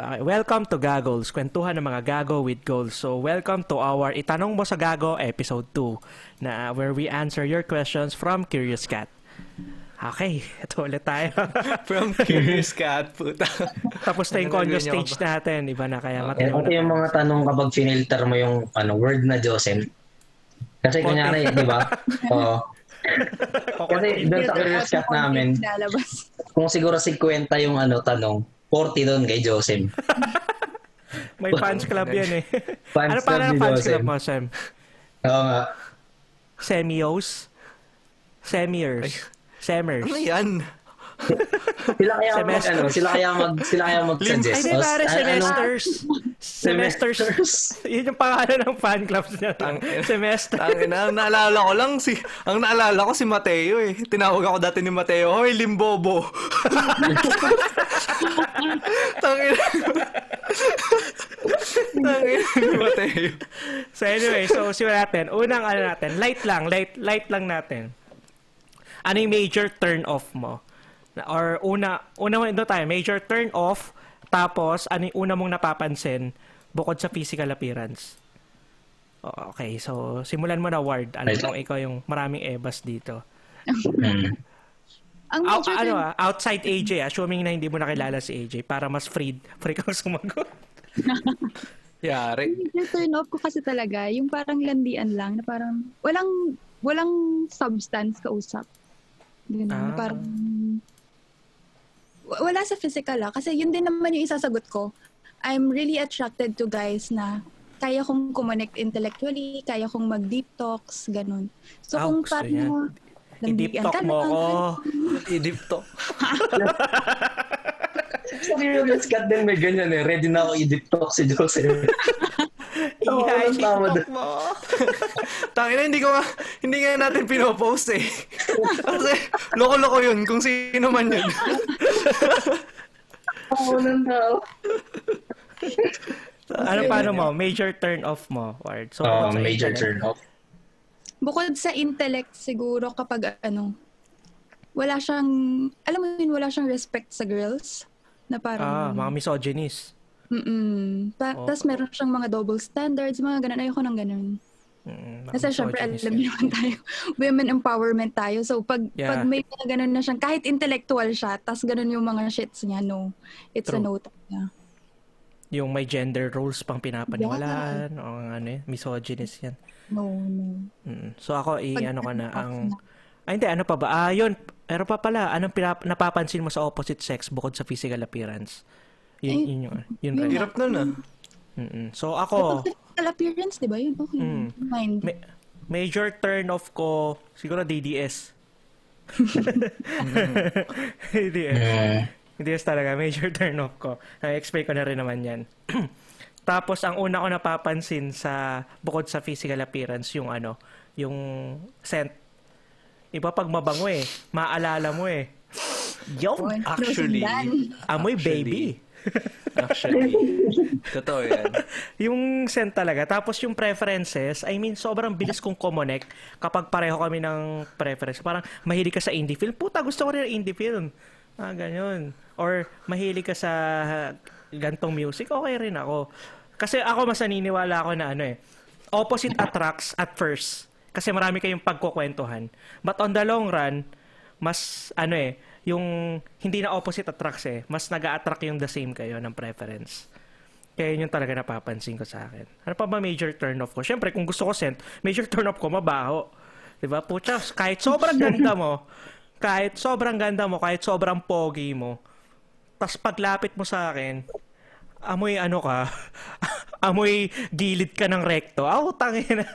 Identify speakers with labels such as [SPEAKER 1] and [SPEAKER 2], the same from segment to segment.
[SPEAKER 1] Uh, welcome to Gagols, kwentuhan ng mga gago with goals. So, welcome to our Itanong Mo sa Gago episode 2 na where we answer your questions from Curious Cat. Okay, ito ulit tayo.
[SPEAKER 2] from Curious Cat, puta.
[SPEAKER 1] Tapos na yung conyo stage natin, iba na kaya
[SPEAKER 3] matino na. Ito yung mga tanong kapag finilter mo yung ano, word na Josem. Kasi kunyari, di ba? Oo. Kasi doon sa Curious Cat namin, kung siguro 50 yung ano tanong, 40 doon kay Josem.
[SPEAKER 1] May fans club yan eh. Fans ano para fans club mo, Sam?
[SPEAKER 3] Oo nga.
[SPEAKER 1] Semios? Semiers? Semers?
[SPEAKER 2] Ano yan?
[SPEAKER 3] Sila kaya mag, ano, sila kaya mag, sila kaya mag-suggest.
[SPEAKER 1] Ay, di pare, semesters. semesters. Yun yung pangalan ng fan clubs niya. Tang, semester.
[SPEAKER 2] Ang ina, naalala ko lang si, ang naalala ko si Mateo eh. Tinawag ako dati ni Mateo, Hoy, Limbobo. Tangina. Tangina ni Mateo.
[SPEAKER 1] So anyway, so simulan natin. Unang ano natin, light lang, light, light lang natin. Ano yung major turn off mo? Or una, una mo ito tayo, major turn off, tapos ano yung una mong napapansin bukod sa physical appearance? Okay, so simulan mo na Ward. Alam mo ikaw yung maraming ebas dito.
[SPEAKER 4] Hmm. Ang
[SPEAKER 1] Out, ano ah, outside AJ, assuming na hindi mo nakilala si AJ para mas free, free kang sumagot.
[SPEAKER 2] Yari.
[SPEAKER 4] Yung turn off ko kasi talaga, yung parang landian lang, na parang walang walang substance kausap. Ganun, ah. parang wala sa physical ah. Kasi yun din naman yung isasagot ko. I'm really attracted to guys na kaya kong connect intellectually, kaya kong mag-deep talks, ganun. So Ouch, kung paano...
[SPEAKER 1] I-deep talk mo ako.
[SPEAKER 2] I-deep talk.
[SPEAKER 3] Sabi mo, let's cut din may ganyan eh. Ready na ako i-deep talk si Joseph.
[SPEAKER 1] Ihay, TikTok mo.
[SPEAKER 2] Tangina, hindi ko nga, hindi nga natin pinopost eh. Kasi, loko-loko yun, kung sino man yun.
[SPEAKER 3] Oo, nang tao.
[SPEAKER 1] ano paano mo? Major turn off mo, Ward?
[SPEAKER 3] So, uh, major turn off.
[SPEAKER 4] Bukod sa intellect siguro kapag ano, wala siyang, alam mo yun, wala siyang respect sa girls. Na parang...
[SPEAKER 1] Ah, mga misogynist.
[SPEAKER 4] Mm pa- oh. Tapos meron siyang mga double standards, mga ganun. Ayoko ng ganun. Mm, Kasi syempre, alam niyo naman tayo, women empowerment tayo. So, pag, yeah. pag may mga ganun na siyang, kahit intellectual siya, tas ganun yung mga shits niya, no. It's True. a no niya.
[SPEAKER 1] Yung may gender roles pang pinapaniwalaan, yeah. o ano eh, misogynist yan.
[SPEAKER 4] No, no.
[SPEAKER 1] Mm. So, ako, i-ano ka na, ang... Ay, hindi, ano pa ba? Ah, yun, pero pa pala, anong pinap- napapansin mo sa opposite sex bukod sa physical appearance? Yun, eh, yun, yun, yun,
[SPEAKER 2] yun Hirap nun ah.
[SPEAKER 1] Mm-mm. So ako...
[SPEAKER 4] Physical appearance, di ba? Yun, okay. Mm, Mind. Ma-
[SPEAKER 1] major turn off ko, siguro DDS. DDS. Mm. DDS talaga, major turn off ko. Na-explain ko na rin naman yan. Tapos, ang una ko napapansin sa, bukod sa physical appearance, yung ano, yung scent. Iba pag mabango eh, maalala mo eh. Yo,
[SPEAKER 2] actually,
[SPEAKER 1] amoy baby.
[SPEAKER 2] Actually, totoo yan.
[SPEAKER 1] yung scent talaga. Tapos yung preferences, I mean, sobrang bilis kong connect kapag pareho kami ng preference. Parang mahilig ka sa indie film. Puta, gusto ko rin indie film. Ah, ganyan. Or mahilig ka sa gantong music, okay rin ako. Kasi ako mas naniniwala ako na ano eh, opposite attracts at first. Kasi marami kayong pagkukwentuhan. But on the long run, mas ano eh, yung hindi na opposite attracts eh. Mas nag attract yung the same kayo ng preference. Kaya yun yung talaga napapansin ko sa akin. Ano pa ba major turn off ko? Siyempre, kung gusto ko scent, major turn off ko, mabaho. Diba? Pucha, kahit sobrang ganda mo, kahit sobrang ganda mo, kahit sobrang pogi mo, tas paglapit mo sa akin, amoy ano ka, amoy gilid ka ng recto. Ah, oh, tangin na.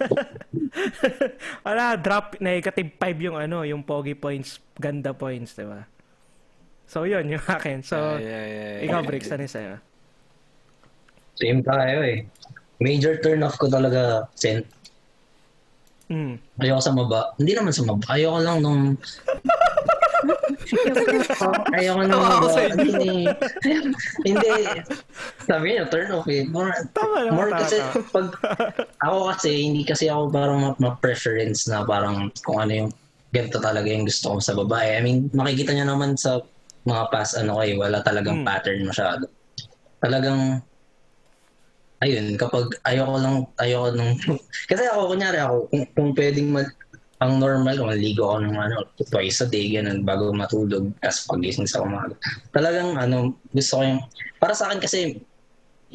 [SPEAKER 1] Wala, drop, negative 5 yung ano, yung pogi points, ganda points, di ba? So, yun, yung akin. So, yeah, yeah, yeah, yeah. ikaw, Bricks, ano sa'yo?
[SPEAKER 3] Same tayo eh. Major turn off ko talaga, Sent.
[SPEAKER 1] Mm.
[SPEAKER 3] Ayoko sa maba. Hindi naman sa maba. Ayoko lang nung... ayoko nung maba. Hindi. hindi. Sabi niya, turn off eh. More,
[SPEAKER 1] tama
[SPEAKER 3] more kasi, pag, ako kasi, hindi kasi ako parang ma-preference na parang kung ano yung ganito talaga yung gusto ko sa babae. I mean, makikita niya naman sa mga past ano kay wala talagang hmm. pattern masyado. talagang ayun, kapag ayoko lang, ayoko nung, kasi ako, kunyari ako, kung, kung pwedeng mag, ang normal, maligo ako ng ano, twice a day, ganun, bago matulog, as pagising sa umaga. Talagang, ano, gusto ko yung, para sa akin kasi,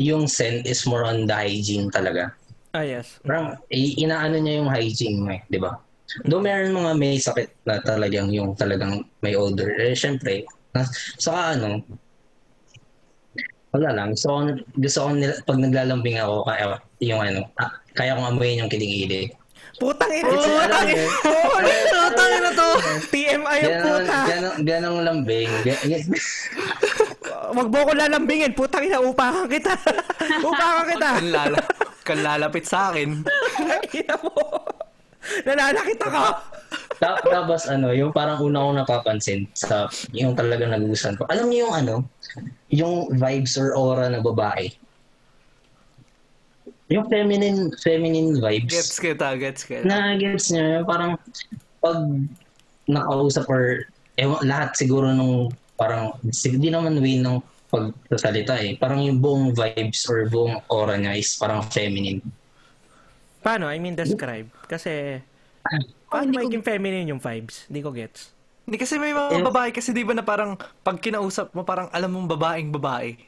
[SPEAKER 3] yung scent is more on the hygiene talaga.
[SPEAKER 1] Ah, yes.
[SPEAKER 3] Parang, inaano niya yung hygiene mo eh, di ba? Do meron mga may sakit na talagang yung talagang may odor. Eh, syempre, saka ano, wala lang. Gusto ko, gusto ko nila, pag naglalambing ako, kaya yung ano, ah, kaya kong amuyin yung kiling-ili.
[SPEAKER 1] Putang ina!
[SPEAKER 2] Oh, putang ina! Putang ina to!
[SPEAKER 1] TMI yung puta!
[SPEAKER 3] Ganong, ganong lambing.
[SPEAKER 1] Wag mo ko lalambingin. Putang ina, upakan kita. upakan kita.
[SPEAKER 2] Kanlala, kanlalapit sa akin.
[SPEAKER 1] Ina mo. Nananakit ako.
[SPEAKER 3] Tapos ano, yung parang una kong napapansin sa yung talagang nagugustuhan ko. Alam niyo yung ano, yung vibes or aura na babae. Yung feminine feminine vibes.
[SPEAKER 2] Gets kita, gets kita.
[SPEAKER 3] Na gets niya, parang pag nakausap or ewan, lahat siguro nung parang hindi naman way ng pagsasalita eh. Parang yung buong vibes or buong aura niya is parang feminine.
[SPEAKER 1] Paano? I mean, describe. Kasi, paano oh, magiging ko... feminine yung vibes? Hindi ko gets.
[SPEAKER 2] Hindi kasi may mga eh, babae kasi di ba na parang pag kinausap mo parang alam mong babaeng babae.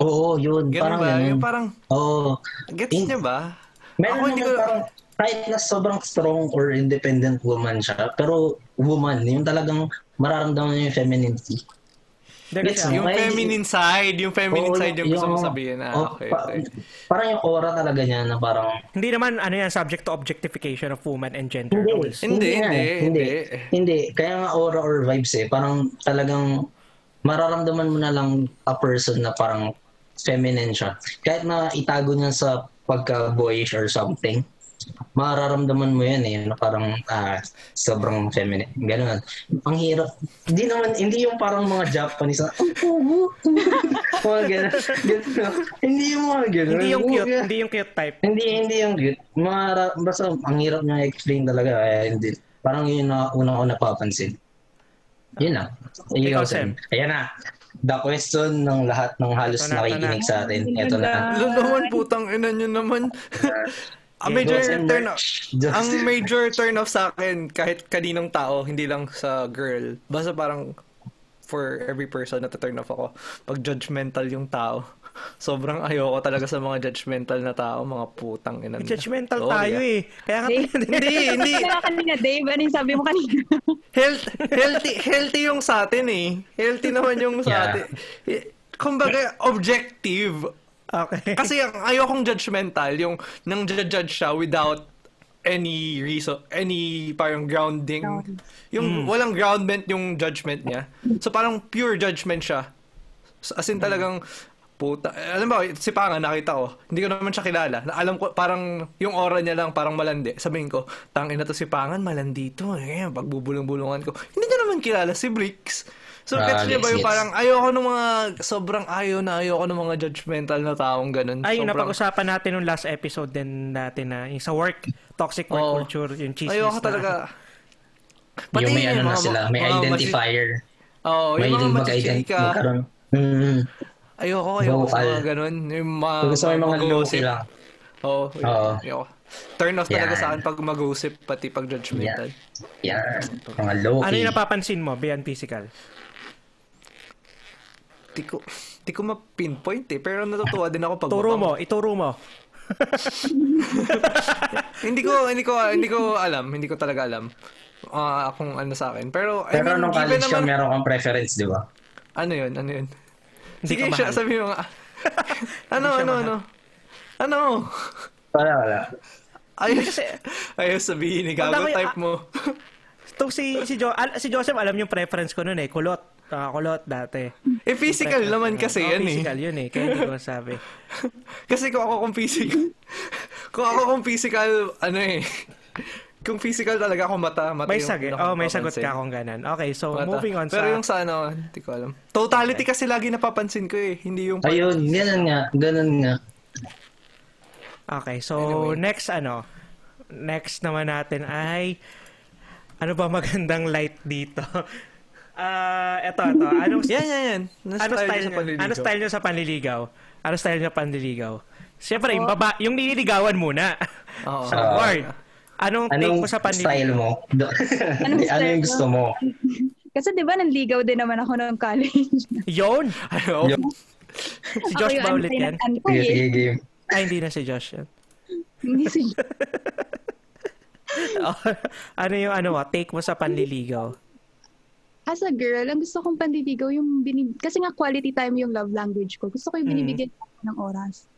[SPEAKER 3] Oo, yun.
[SPEAKER 2] Ganun
[SPEAKER 3] parang
[SPEAKER 2] ba?
[SPEAKER 3] Ganun.
[SPEAKER 2] Yung parang,
[SPEAKER 3] Oo.
[SPEAKER 2] Gets In, niya ba?
[SPEAKER 3] Meron Ako hindi ko... parang kahit na sobrang strong or independent woman siya, pero woman, yung talagang mararamdaman niya yung femininity.
[SPEAKER 2] Gets yung okay. feminine side, yung feminine oh, side yung, yung gusto mong sabihin. Ah, oh, okay, pa, okay.
[SPEAKER 3] Parang yung aura talaga niya na parang...
[SPEAKER 1] Hindi naman ano yan, subject to objectification of woman and gender
[SPEAKER 3] hindi,
[SPEAKER 1] roles.
[SPEAKER 3] Hindi, hindi, hindi, hindi, hindi. Kaya nga aura or vibes eh, parang talagang mararamdaman mo na lang a person na parang feminine siya. Kahit na itago niya sa pagka-boyish or something, mararamdaman mo yan eh, na parang ah, sobrang feminine. Ganun. Ang hirap. Hindi naman, hindi yung parang mga Japanese na, mga ganun. Hindi yung mga ganun.
[SPEAKER 1] Hindi yung cute, hindi yung cute type.
[SPEAKER 3] Hindi, hindi yung cute. Mara, basta ang hirap niya explain talaga. Kaya hindi. Parang yun na una ko napapansin. Yun lang. Ikaw, Sam. Ayan na the question ng lahat ng halos Tana, nakikinig sa atin. Ito na.
[SPEAKER 2] Ano naman, putang ina nyo naman. ang major turn off, ang major turn off sa akin, kahit kaninong tao, hindi lang sa girl. Basta parang for every person na turn off ako. Pag judgmental yung tao. Sobrang ayoko talaga sa mga judgmental na tao, mga putang ina.
[SPEAKER 1] Judgmental oh, tayo yeah. eh. Kaya nga
[SPEAKER 4] Dave, hindi, hindi. Kaya kanina, Dave, ano yung sabi mo kanina?
[SPEAKER 2] Health, healthy, healthy yung sa atin eh. Healthy naman yung sa yeah. atin. Kumbaga, objective.
[SPEAKER 1] Okay.
[SPEAKER 2] Kasi ang ayokong judgmental, yung nang judge siya without any reason, any parang grounding. Yung mm. walang groundment yung judgment niya. So parang pure judgment siya. As in talagang puta. Alam mo, si Panga nakita ko. Hindi ko naman siya kilala. Alam ko parang yung aura niya lang parang malandi. Sabihin ko, tangin na to si Pangan, malandi to. Eh, pagbubulong-bulungan ko. Hindi niya naman kilala si Bricks. So, uh, catch niya ba yung parang ayoko ng mga, sobrang ayaw na ayoko ng mga judgmental na taong ganun.
[SPEAKER 1] Ay, yung
[SPEAKER 2] sobrang...
[SPEAKER 1] napag-usapan natin nung last episode din natin na yung sa work, toxic work oh, culture, yung chismis
[SPEAKER 2] Ayoko na. talaga.
[SPEAKER 3] Pati yung may ano na sila, may identifier.
[SPEAKER 2] Oo, oh, yung mga machika. Magkaroon.
[SPEAKER 3] Mm.
[SPEAKER 2] Ayoko, ayoko sa mga ganun. Yung mga,
[SPEAKER 3] gusto yung mga gossip lang.
[SPEAKER 2] Oo, oh, ayoko. Turn off talaga sa akin pag mag-gossip, pati pag judgmental.
[SPEAKER 3] Yeah. yeah. Mga low
[SPEAKER 1] Ano yung napapansin mo beyond physical?
[SPEAKER 2] Di ko, di ko ma-pinpoint eh. Pero natutuwa din ako pag...
[SPEAKER 1] Turo mo, ituro mo.
[SPEAKER 2] hindi ko hindi ko hindi ko alam, hindi ko talaga alam. Uh, kung ano sa akin. Pero
[SPEAKER 3] I Pero mean, nung college naman, ka meron kang preference, di ba?
[SPEAKER 2] Ano 'yun? Ano 'yun? Sige, siya, sabi mo nga. ano, ano, ano? Ano?
[SPEAKER 3] Wala, wala.
[SPEAKER 2] Ayos, ayos sabihin ni Gago, type mo.
[SPEAKER 1] Ito si si jo, al, si Joseph alam yung preference ko noon eh, kulot. Uh, kulot dati.
[SPEAKER 2] Eh physical Pre- naman kasi oh, yan
[SPEAKER 1] physical eh. Physical yun eh, kaya hindi ko sabi.
[SPEAKER 2] kasi kung ako kung physical, kung ako kung physical, ano eh, kung physical talaga ako mata, mata
[SPEAKER 1] may sagot. Oh, may sagot ka kung ganun. Okay, so mata. moving on
[SPEAKER 2] Pero sa... yung sa ano, hindi ko alam. Totality okay. kasi lagi napapansin ko eh, hindi yung...
[SPEAKER 3] Ayun, ganun nga, ganun nga.
[SPEAKER 1] Okay, so anyway. next ano, next naman natin ay ano ba magandang light dito? uh, eto, eto. Anong,
[SPEAKER 2] yan, yan, yan.
[SPEAKER 1] Ano style, sa panliligaw? Ano style nyo sa panliligaw? Ano style nyo panliligaw? Siyempre, oh. yung, baba, yung nililigawan muna. Oo. sa uh, word. Anong, anong take mo sa panliligaw?
[SPEAKER 3] style mo? anong ano yung gusto mo?
[SPEAKER 4] Kasi di ba nanligaw din naman ako ng college.
[SPEAKER 1] Yon? Ano? si Josh ba ulit yan?
[SPEAKER 3] Sige, sige, game.
[SPEAKER 1] Ay, hindi na si Josh yan.
[SPEAKER 4] Hindi si
[SPEAKER 1] oh, ano yung ano mo, take mo sa panliligaw?
[SPEAKER 4] As a girl, ang gusto kong panliligaw yung binib... Kasi nga quality time yung love language ko. Gusto ko yung binibigyan mm. ng oras.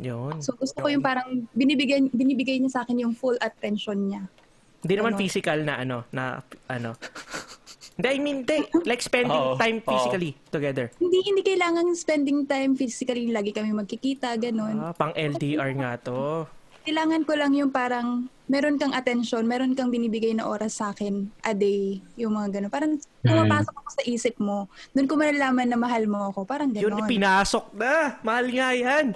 [SPEAKER 1] Yun.
[SPEAKER 4] So gusto ko yung parang binibigay binibigay niya sa akin yung full attention niya.
[SPEAKER 1] Hindi naman physical na ano, na ano. Hindi, I mean, they, like spending oh, time physically oh. together.
[SPEAKER 4] Hindi, hindi kailangan spending time physically. Lagi kami magkikita, ganun.
[SPEAKER 1] Ah, pang LDR nga to.
[SPEAKER 4] Kailangan ko lang yung parang meron kang attention, meron kang binibigay na oras sa akin a day, yung mga ganun. Parang pumapasok ako sa isip mo, doon ko malalaman na mahal mo ako. Parang ganun.
[SPEAKER 1] Yun, pinasok na. Mahal nga yan.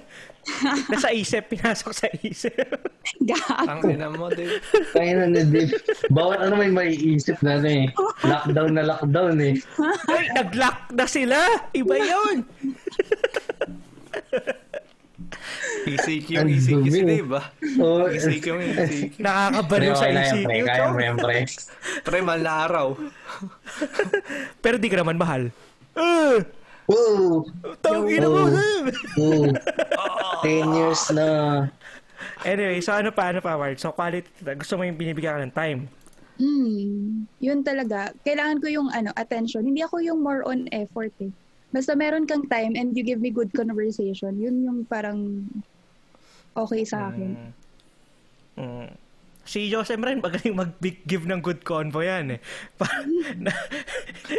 [SPEAKER 1] Nasa isip, pinasok sa isip.
[SPEAKER 4] Gago.
[SPEAKER 2] Ang ina mo, Dave.
[SPEAKER 3] Kaya na, Dave. Bawat ano may maiisip na ano eh. Lockdown na lockdown eh.
[SPEAKER 1] Ay, nag-lock na sila. Iba yun.
[SPEAKER 2] ECQ, ECQ si Dave ah. Oh, ECQ, ECQ.
[SPEAKER 1] Nakakabaliw sa ECQ.
[SPEAKER 3] Kaya mo yan, pre.
[SPEAKER 2] Pre, mahal na araw.
[SPEAKER 1] Pero di ka naman mahal. Uh,
[SPEAKER 3] Woo!
[SPEAKER 1] Tawagin mo,
[SPEAKER 3] Woo! 10 years na.
[SPEAKER 1] Anyway, so ano pa, ano pa, Ward? So quality, gusto mo yung binibigyan ka ng time?
[SPEAKER 4] Hmm, yun talaga. Kailangan ko yung ano, attention. Hindi ako yung more on effort eh. Basta meron kang time and you give me good conversation, yun yung parang okay sa akin.
[SPEAKER 1] Mm. Mm si Joseph rin magaling mag-give ng good convo yan eh.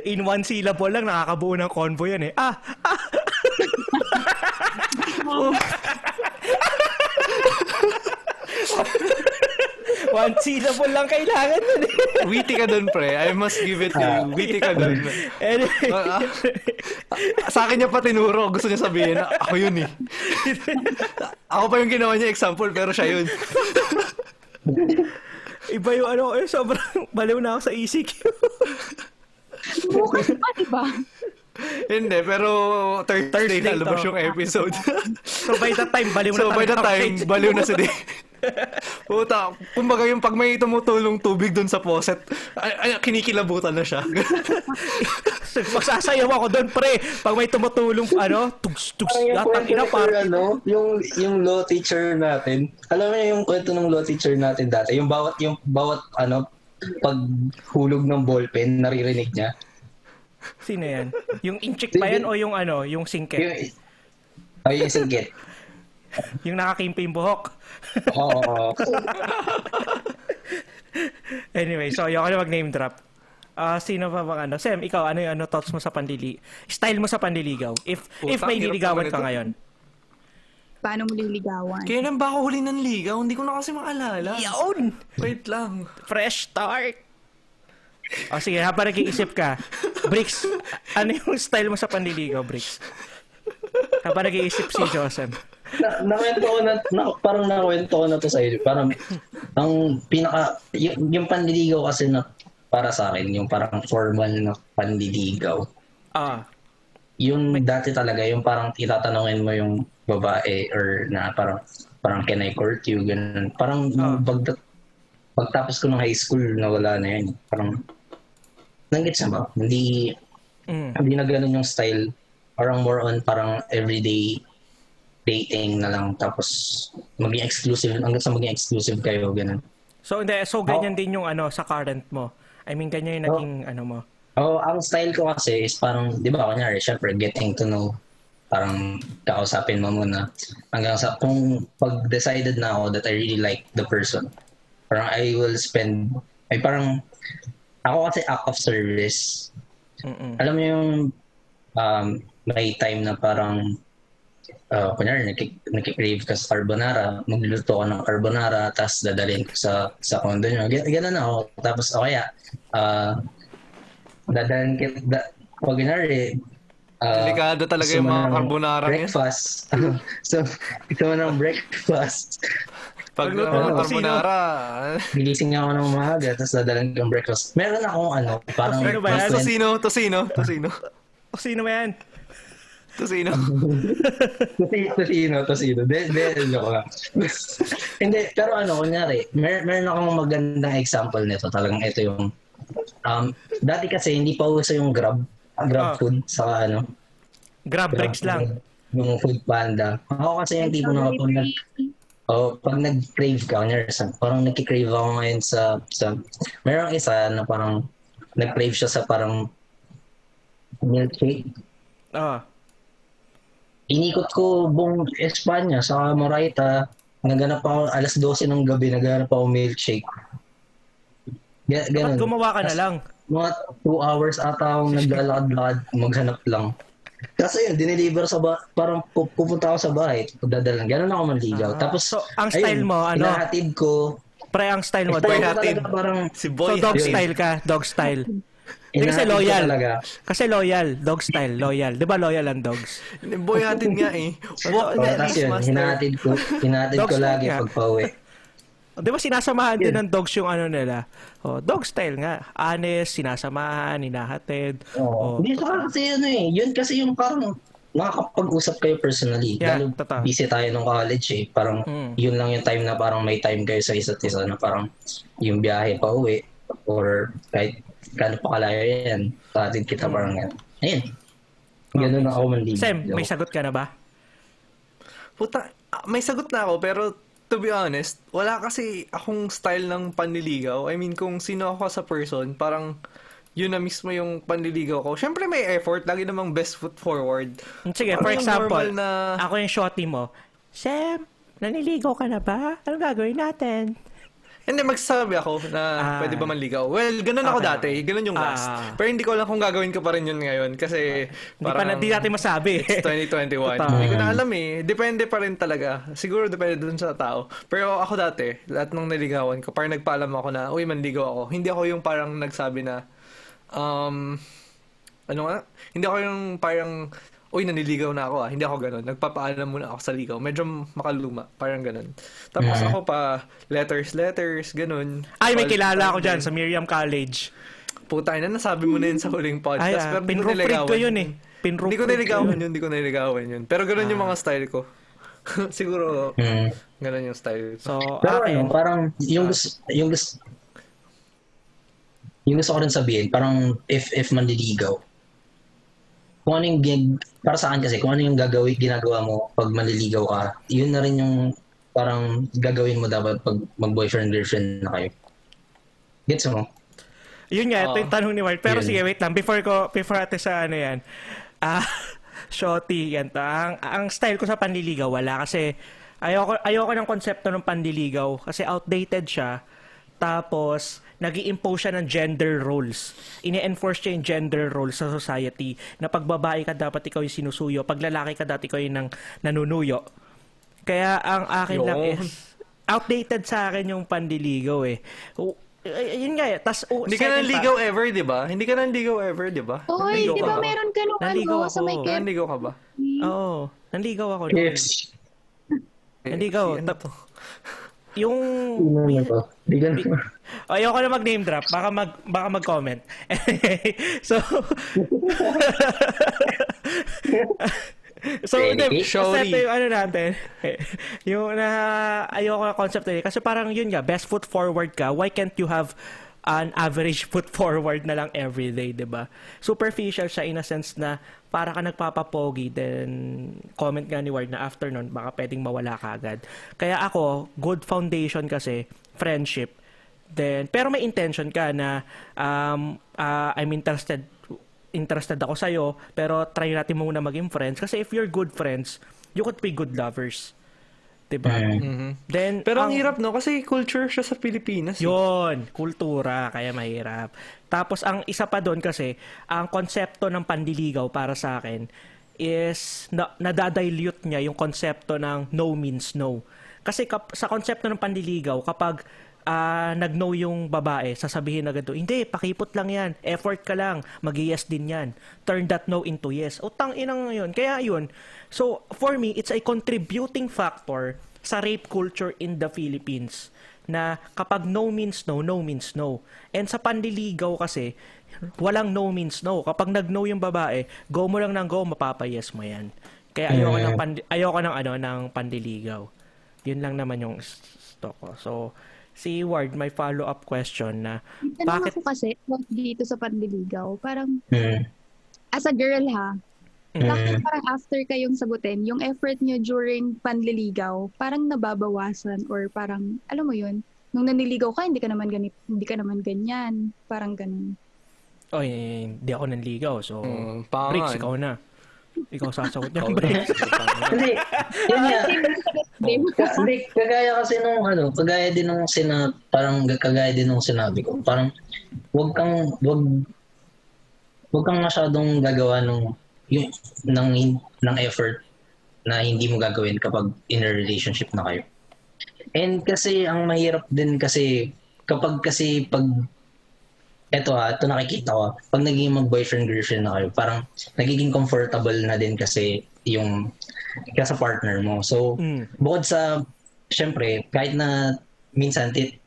[SPEAKER 1] In one syllable lang nakakabuo ng convo yan eh. Ah! ah. One syllable lang kailangan nun eh.
[SPEAKER 2] Witty ka dun, pre. I must give it to you. Witty ka dun.
[SPEAKER 1] Anyway. Uh, uh,
[SPEAKER 2] sa akin niya pa tinuro. Gusto niya sabihin na ako yun eh. ako pa yung ginawa niya example, pero siya yun.
[SPEAKER 1] Iba yung ano, eh, sobrang baliw na ako sa ECQ.
[SPEAKER 4] Bukas pa, diba?
[SPEAKER 2] Hindi, pero Thursday, Thursday lalabas yung episode.
[SPEAKER 1] so by that time, baliw na
[SPEAKER 2] So by that time, baliw na si Dave. Puta, kumbaga yung pag may tumutulong tubig doon sa faucet, ay, ay, kinikilabutan na siya.
[SPEAKER 1] Magsasayaw ako doon, pre. Pag may tumutulong, ano, tugs, tugs, latang ina pa.
[SPEAKER 3] Ano, yung, yung law teacher natin, alam mo yung kwento ng law teacher natin dati, yung bawat, yung bawat, ano, pag hulog ng ballpen, naririnig niya.
[SPEAKER 1] Sino yan? Yung inchik ba yan o yung ano, yung singket? Yung,
[SPEAKER 3] oh, yung singket.
[SPEAKER 1] yung nakakimpi yung buhok.
[SPEAKER 3] Oo.
[SPEAKER 1] anyway, so ayoko na mag-name drop. Uh, sino pa bang ano? Sam, ikaw, ano yung ano, thoughts mo sa pandili... Style mo sa pandiligaw? If Puta, if may liligawan ka ngayon.
[SPEAKER 4] Paano mo liligawan?
[SPEAKER 2] Kailan ba ako huli ng ligaw? Hindi ko na kasi maalala.
[SPEAKER 1] Yun!
[SPEAKER 2] Wait lang.
[SPEAKER 1] Fresh start! O sige, habang nag-iisip ka, Bricks, ano yung style mo sa panliligaw, Bricks? Habang nag-iisip si Joseph
[SPEAKER 3] na, nakwento ko na, na, parang nakwento ko na to sa iyo. Parang, ang pinaka, yung, yung panliligaw kasi na para sa akin, yung parang formal na panliligaw.
[SPEAKER 1] Ah.
[SPEAKER 3] Yung dati talaga, yung parang itatanungin mo yung babae or na parang, parang can I court you, ganun. Parang ah. pag, pagtapos ko ng high school, nawala na yan. Parang, nanggit sa ba? Hindi, mm. hindi na ganun yung style. Parang more on parang everyday dating na lang tapos maging exclusive hanggang sa maging exclusive kayo ganun.
[SPEAKER 1] So hindi so ganyan oh. din yung ano sa current mo. I mean ganyan yung naging oh. ano mo.
[SPEAKER 3] Oh, ang style ko kasi is parang 'di ba kunyari syempre getting to know parang kausapin mo muna hanggang sa kung pag decided na ako that I really like the person parang I will spend ay parang ako kasi act of service Mm-mm. alam mo yung um, may time na parang uh, kunyari, nakik- ka sa carbonara, magluluto ka ng carbonara, tapos dadalhin ko sa, sa condo nyo. Gan- ganun ako. Tapos, o kaya, uh, dadalhin kita, da, pag kunyari,
[SPEAKER 2] Uh, Delikado talaga yung mga carbonara
[SPEAKER 3] breakfast. so, ito mo ng breakfast.
[SPEAKER 2] Pag
[SPEAKER 1] Pagluto
[SPEAKER 2] naman
[SPEAKER 1] ng
[SPEAKER 2] carbonara,
[SPEAKER 3] Gigising ako ng umaga, tapos dadalan ko ng breakfast. Meron akong ano, parang...
[SPEAKER 1] Ano ba yan?
[SPEAKER 2] tosino, tosino, tosino.
[SPEAKER 1] O sino ba yan?
[SPEAKER 2] Tosino.
[SPEAKER 3] Tosino, tosino. De, de, joke lang. Hindi, pero ano, kunyari, mer meron akong magandang example nito. Talagang ito yung, um, dati kasi hindi pa uso yung grab, grab
[SPEAKER 1] Ah.
[SPEAKER 3] food sa ano.
[SPEAKER 1] Grab breaks lang.
[SPEAKER 3] Yung food panda. Ako kasi yung tipo na pag nag, oh, pag nag-crave ka, kunyari, parang nag-crave ako ngayon sa, sa, merong isa na parang, nag-crave siya sa parang milkshake.
[SPEAKER 1] Ah.
[SPEAKER 3] Inikot ko buong Espanya sa Moraita. Naganap ako alas 12 ng gabi, naganap ako milkshake.
[SPEAKER 1] Dapat
[SPEAKER 3] ganun.
[SPEAKER 1] gumawa ka na lang.
[SPEAKER 3] Mga 2 hours ata akong naglalakad-lakad, maghanap lang. Kasi yun, dineliver sa ba parang pu- pupunta ako sa bahay, dadalan. Ganun ako manligaw.
[SPEAKER 1] Ah,
[SPEAKER 3] Tapos,
[SPEAKER 1] so, ang style mo, ano?
[SPEAKER 3] Hinahatid ko.
[SPEAKER 1] Pre, ang style mo,
[SPEAKER 2] Boy hatid.
[SPEAKER 3] Parang,
[SPEAKER 2] Si
[SPEAKER 1] So,
[SPEAKER 2] Boy
[SPEAKER 1] dog
[SPEAKER 3] Yun.
[SPEAKER 1] style ka. Dog style. Hindi kasi loyal.
[SPEAKER 3] Talaga.
[SPEAKER 1] Kasi loyal. Dog style. Loyal. Di ba loyal ang dogs?
[SPEAKER 2] Boy hatid nga eh. Walk
[SPEAKER 3] Oh,
[SPEAKER 2] the
[SPEAKER 3] tapos yun,
[SPEAKER 2] Beastmaster.
[SPEAKER 3] hinahatid ko, hinahatid ko lagi pag pauwi.
[SPEAKER 1] Di ba sinasamahan din ng dogs yung ano nila? Oh, dog style nga. Honest, sinasamahan, hinahatid.
[SPEAKER 3] Oo.
[SPEAKER 1] Oh.
[SPEAKER 3] Hindi sa kasi ano eh. Yun kasi yung parang nakakapag-usap kayo personally.
[SPEAKER 1] Yeah,
[SPEAKER 3] Lalo
[SPEAKER 1] totoo.
[SPEAKER 3] busy tayo nung college eh. Parang
[SPEAKER 1] Mm.
[SPEAKER 3] yun lang yung time na parang may time kayo sa isa't isa na parang yung biyahe pa uwi or kahit kano pa kalayo yan. Katid kita parang yan. Ayun. Ganun ako manligaw.
[SPEAKER 1] Sam, may sagot ka na ba?
[SPEAKER 2] Puta, ah, may sagot na ako pero to be honest, wala kasi akong style ng panliligaw. I mean, kung sino ako sa person, parang yun na mismo yung panliligaw ko. Siyempre may effort, lagi namang best foot forward.
[SPEAKER 1] Sige,
[SPEAKER 2] Ano
[SPEAKER 1] for
[SPEAKER 2] yung
[SPEAKER 1] example,
[SPEAKER 2] na-
[SPEAKER 1] ako yung shorty mo, Sam, naniligaw ka na ba? Anong gagawin natin?
[SPEAKER 2] Hindi, magsasabi ako na
[SPEAKER 1] Ah.
[SPEAKER 2] pwede ba manligaw. Well, ganun ako
[SPEAKER 1] Okay,
[SPEAKER 2] dati. Ganun yung last.
[SPEAKER 1] Ah.
[SPEAKER 2] Pero hindi ko alam kung gagawin ko pa rin yun ngayon. Kasi
[SPEAKER 1] Hindi pa
[SPEAKER 2] parang...
[SPEAKER 1] na, di natin masabi.
[SPEAKER 2] It's 2021.
[SPEAKER 1] Totoo.
[SPEAKER 2] Hindi ko na alam eh. Depende pa rin talaga. Siguro depende dun sa tao. Pero ako dati, lahat ng naligawan ko, parang nagpaalam ako na, uy, manligaw ako. Hindi ako yung parang nagsabi na, um, ano nga? Hindi ako yung parang, uy, naniligaw na ako ah. Hindi ako ganun. Nagpapaalam muna ako sa ligaw. Medyo makaluma. Parang ganun. Tapos
[SPEAKER 3] Mhm.
[SPEAKER 2] ako pa, letters, letters, ganun.
[SPEAKER 1] Ay, may kilala ako dyan sa Miriam College.
[SPEAKER 2] Puta, na nasabi mo na yun sa huling podcast.
[SPEAKER 1] Ay, ah,
[SPEAKER 2] pero
[SPEAKER 1] pinroof ko yun eh. Pinroof
[SPEAKER 2] Hindi ko niligawan
[SPEAKER 1] yun.
[SPEAKER 2] yun, hindi ko niligawan yun. Pero ganun yung
[SPEAKER 1] Ah.
[SPEAKER 2] mga style ko. Siguro,
[SPEAKER 3] Hmm.
[SPEAKER 2] ganun yung style ko.
[SPEAKER 1] So,
[SPEAKER 3] Pero
[SPEAKER 1] akin,
[SPEAKER 3] ano, parang yung gusto, yung gusto, yung gusto ko rin sabihin, parang if if manliligaw, kung ano yung gig, para sa akin kasi, kung ano yung gagawin, ginagawa mo pag manliligaw ka, yun na rin yung parang gagawin mo dapat pag mag-boyfriend, girlfriend na kayo. Gets mo?
[SPEAKER 1] Yun nga, ito yung tanong ni Mark. Pero
[SPEAKER 3] Yun.
[SPEAKER 1] sige, wait lang. Before ko, before ate sa ano yan. Ah, shorty, yan to. Ang, ang style ko sa panliligaw, wala. Kasi, ayoko, ayoko ng konsepto ng panliligaw. Kasi outdated siya. Tapos, nag impose siya ng gender roles. Ini-enforce siya yung gender roles sa society. Na pag babae ka, dapat ikaw yung sinusuyo. Pag lalaki ka, dapat ikaw yung nang, nanunuyo. Kaya ang akin lang
[SPEAKER 2] Yun.
[SPEAKER 1] is, outdated sa akin yung panliligaw eh. O, ay- Yun nga eh. Tas, oh,
[SPEAKER 2] Hindi ka nanligaw
[SPEAKER 1] pa-
[SPEAKER 2] ever, di ba? Hindi ka nanligaw ever, di ba?
[SPEAKER 4] Oy,
[SPEAKER 2] Nanligaw
[SPEAKER 4] di ba meron ka nung
[SPEAKER 1] Naligaw
[SPEAKER 4] ano, sa may camp?
[SPEAKER 2] Nanligaw ka ba?
[SPEAKER 1] Oo. Nanligaw ako.
[SPEAKER 3] Yes.
[SPEAKER 1] Nanligaw.
[SPEAKER 2] Ano to?
[SPEAKER 1] Yung...
[SPEAKER 3] Ano na.
[SPEAKER 1] Ayoko na mag-name drop. Baka mag baka mag-comment. so So, hindi, ito yung ano natin. yung na ayoko na concept na yun. Kasi parang yun nga, best foot forward ka. Why can't you have an average foot forward na lang everyday, 'di ba? Superficial siya in a sense na para ka nagpapapogi then comment nga ni Ward na after nun baka pwedeng mawala ka agad. Kaya ako, good foundation kasi friendship. Then pero may intention ka na um ah, I'm interested interested ako sa pero try natin muna maging friends kasi if you're good friends, you could be good lovers. 'Di ba?
[SPEAKER 3] Mm.
[SPEAKER 2] Mhm.
[SPEAKER 1] Then
[SPEAKER 2] Pero ang hirap, no? Kasi culture siya sa Pilipinas. eh.
[SPEAKER 1] yun, kultura, kaya mahirap. Tapos ang isa pa doon kasi, ang konsepto ng pandiligaw para sa akin is na, nadadilute niya yung konsepto ng no means no. Kasi kap, sa konsepto ng pandiligaw, kapag ah, nag-no yung babae, sasabihin agad to, hindi, pakipot lang yan, effort ka lang, mag yes din yan. Turn that no into yes. O tang inang yun. Kaya yun. So, for me, it's a contributing factor sa rape culture in the Philippines na kapag no means no, no means no. And sa panliligaw kasi, walang no means no. Kapag nag-no yung babae, go mo lang ng go, mapapayes mo yan. Kaya ayoko mm. ng pandi, ayoko ng ano ng pandiligaw. Yun lang naman yung stock ko. So si Ward may follow-up question na
[SPEAKER 4] Tanong bakit ako kasi dito sa pandiligaw, parang mm. as a girl ha. Bakit parang after kayong sagutin, yung effort nyo during panliligaw, parang nababawasan or parang, alam mo yun, nung naniligaw ka, hindi ka naman ganit, hindi ka naman ganyan, parang ganun.
[SPEAKER 1] Oh, eh, hindi ako nanligaw, so mm, Bricks, ikaw na. Ikaw sasagot niya.
[SPEAKER 3] Hindi. Yun nga. Hindi, kagaya kasi nung ano, kagaya din nung sina, parang kagaya din nung sinabi ko. Parang, wag kang, wag, wag kang masyadong gagawa nung, yung, ng, ng effort na hindi mo gagawin kapag in a relationship na kayo. And kasi ang mahirap din kasi kapag kasi pag eto ha, ito nakikita ko, pag naging mag-boyfriend-girlfriend na kayo, parang nagiging comfortable na din kasi yung ka sa partner mo. So, mm. bukod sa, syempre, kahit na minsan, tit,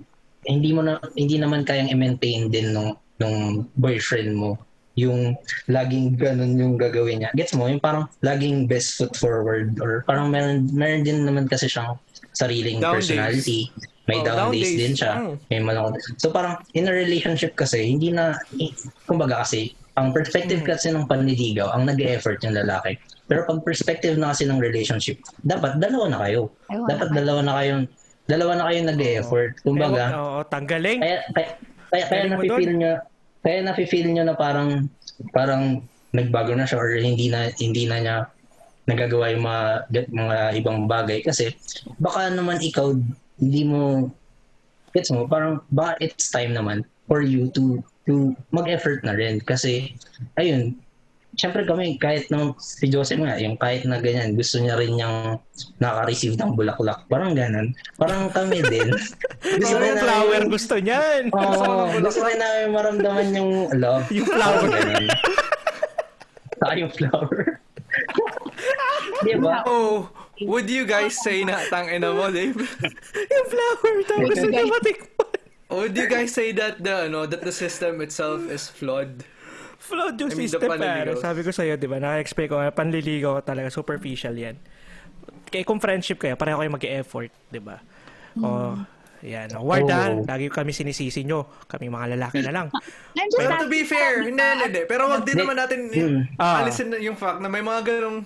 [SPEAKER 3] hindi mo na, hindi naman kayang i-maintain din nung, nung boyfriend mo yung laging ganun yung gagawin niya. Gets mo? Yung parang laging best foot forward or parang meron, meron din naman kasi siyang sariling Down personality. Days may oh, down, down days, days din siya. Oh. May malungkot. So parang in a relationship kasi, hindi na, eh, kumbaga kasi, ang perspective mm. kasi ng panliligaw, ang nag-effort yung lalaki. Pero pag perspective na kasi ng relationship, dapat dalawa na kayo. dapat dalawa na kayong dalawa na kayong nag-effort. Kumbaga,
[SPEAKER 1] oo, oh, tanggaling.
[SPEAKER 3] Kaya kaya, kaya, kaya nafi-feel niyo, kaya nafi-feel niyo na parang parang nagbago na siya or hindi na hindi na niya nagagawa yung mga mga ibang bagay kasi baka naman ikaw hindi mo, gets mo, parang ba it's time naman for you to to mag-effort na rin. Kasi, ayun, syempre kami, kahit nung si Joseph nga, yung kahit na ganyan, gusto niya rin niyang naka-receive ng bulaklak. Parang ganun. Parang kami din.
[SPEAKER 1] gusto rin namin, flower gusto niyan.
[SPEAKER 3] Oo, oh, gusto rin namin maramdaman yung love.
[SPEAKER 1] Yung flower.
[SPEAKER 3] Saka yung flower. Di ba?
[SPEAKER 2] Oh, would you guys say na tangina mo, Dave?
[SPEAKER 1] yung flower tapos hindi matikman.
[SPEAKER 2] Would you guys say that the no that the system itself is flawed?
[SPEAKER 1] Flawed yung I mean, system, pare. Sabi ko sa'yo, di ba? Naka-expect ko, panliligaw talaga, superficial yan. Kaya kung friendship kayo, pareho kayo mag-effort, di ba? Mm. Oh, yan. Ward oh. lagi kami sinisisi nyo. Kami mga lalaki na lang.
[SPEAKER 2] Pero to be fair, hindi, hindi. Pero wag din naman natin hmm. alisin yung fact na may mga ganong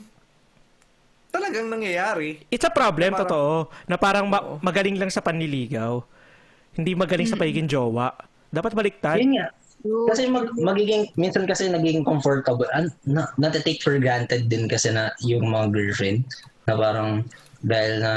[SPEAKER 2] talagang nangyayari.
[SPEAKER 1] It's a problem, na parang, totoo. Na parang ma- magaling lang sa panliligaw. Hindi magaling sa pagiging jowa. Dapat baliktad.
[SPEAKER 3] Yun nga. Kasi mag, magiging, minsan kasi naging comfortable, an, na, take for granted din kasi na yung mga girlfriend na parang dahil na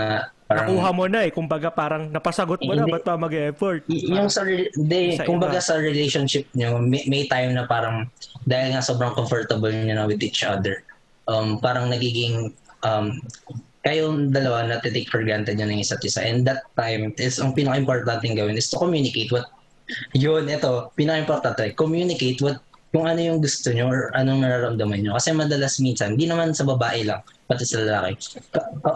[SPEAKER 1] parang, Nakuha mo na eh. Kumbaga parang napasagot mo hindi, na, ba't pa mag-effort?
[SPEAKER 3] Y- yung sa, de, sa kumbaga iba. sa relationship nyo, may, may time na parang dahil nga sobrang comfortable nyo na with each other, um, parang nagiging um, kayong dalawa na take for granted nyo ng isa't isa. And that time is ang pinaka-importante gawin is to communicate what yun, ito, pinaka-importante, communicate what kung ano yung gusto nyo or anong nararamdaman nyo. Kasi madalas minsan, hindi naman sa babae lang, pati sa lalaki,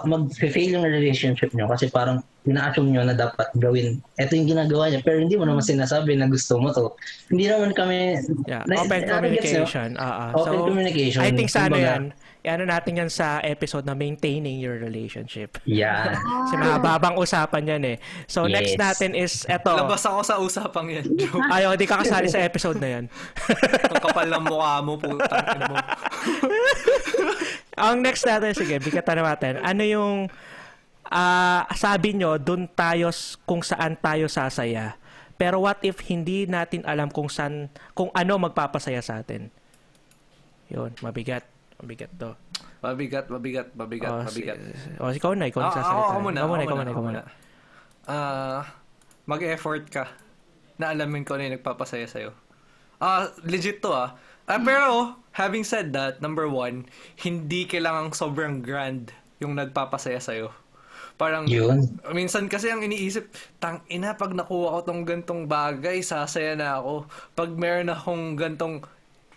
[SPEAKER 3] mag-fail yung relationship nyo kasi parang ina-assume nyo na dapat gawin. Ito yung ginagawa niya, pero hindi mo naman sinasabi na gusto mo to. Hindi naman kami...
[SPEAKER 1] Yeah, open na, communication. Uh, uh.
[SPEAKER 3] Open so, communication.
[SPEAKER 1] I think sana yan, ano natin yan sa episode na maintaining your relationship.
[SPEAKER 3] Yeah.
[SPEAKER 1] Kasi mahababang usapan yan eh. So yes. next natin is eto.
[SPEAKER 2] Labas ako sa usapang yan, Joe.
[SPEAKER 1] Ayaw, di ka kasali sa episode na yan.
[SPEAKER 2] Ang kapal ng mukha mo, putang mo.
[SPEAKER 1] Ang next natin, sige, bigatan natin. Ano yung uh, sabi nyo, dun tayo kung saan tayo sasaya. Pero what if hindi natin alam kung saan, kung ano magpapasaya sa atin? Yun, mabigat. Mabigat to.
[SPEAKER 2] Mabigat, mabigat, mabigat, oh, mabigat.
[SPEAKER 1] Si, oh, ikaw na, ikaw na sasalita.
[SPEAKER 2] Ako, ako muna,
[SPEAKER 1] ikaw
[SPEAKER 2] muna,
[SPEAKER 1] ikaw muna, muna.
[SPEAKER 2] Ah, mag-effort ka na alamin ko ano yung nagpapasaya sa'yo. Ah, uh, legit to ah. Uh, pero, having said that, number one, hindi kailangang sobrang grand yung nagpapasaya sa'yo. Parang,
[SPEAKER 3] Yun.
[SPEAKER 2] minsan kasi ang iniisip, tang ina, pag nakuha ko tong gantong bagay, sasaya na ako. Pag meron akong gantong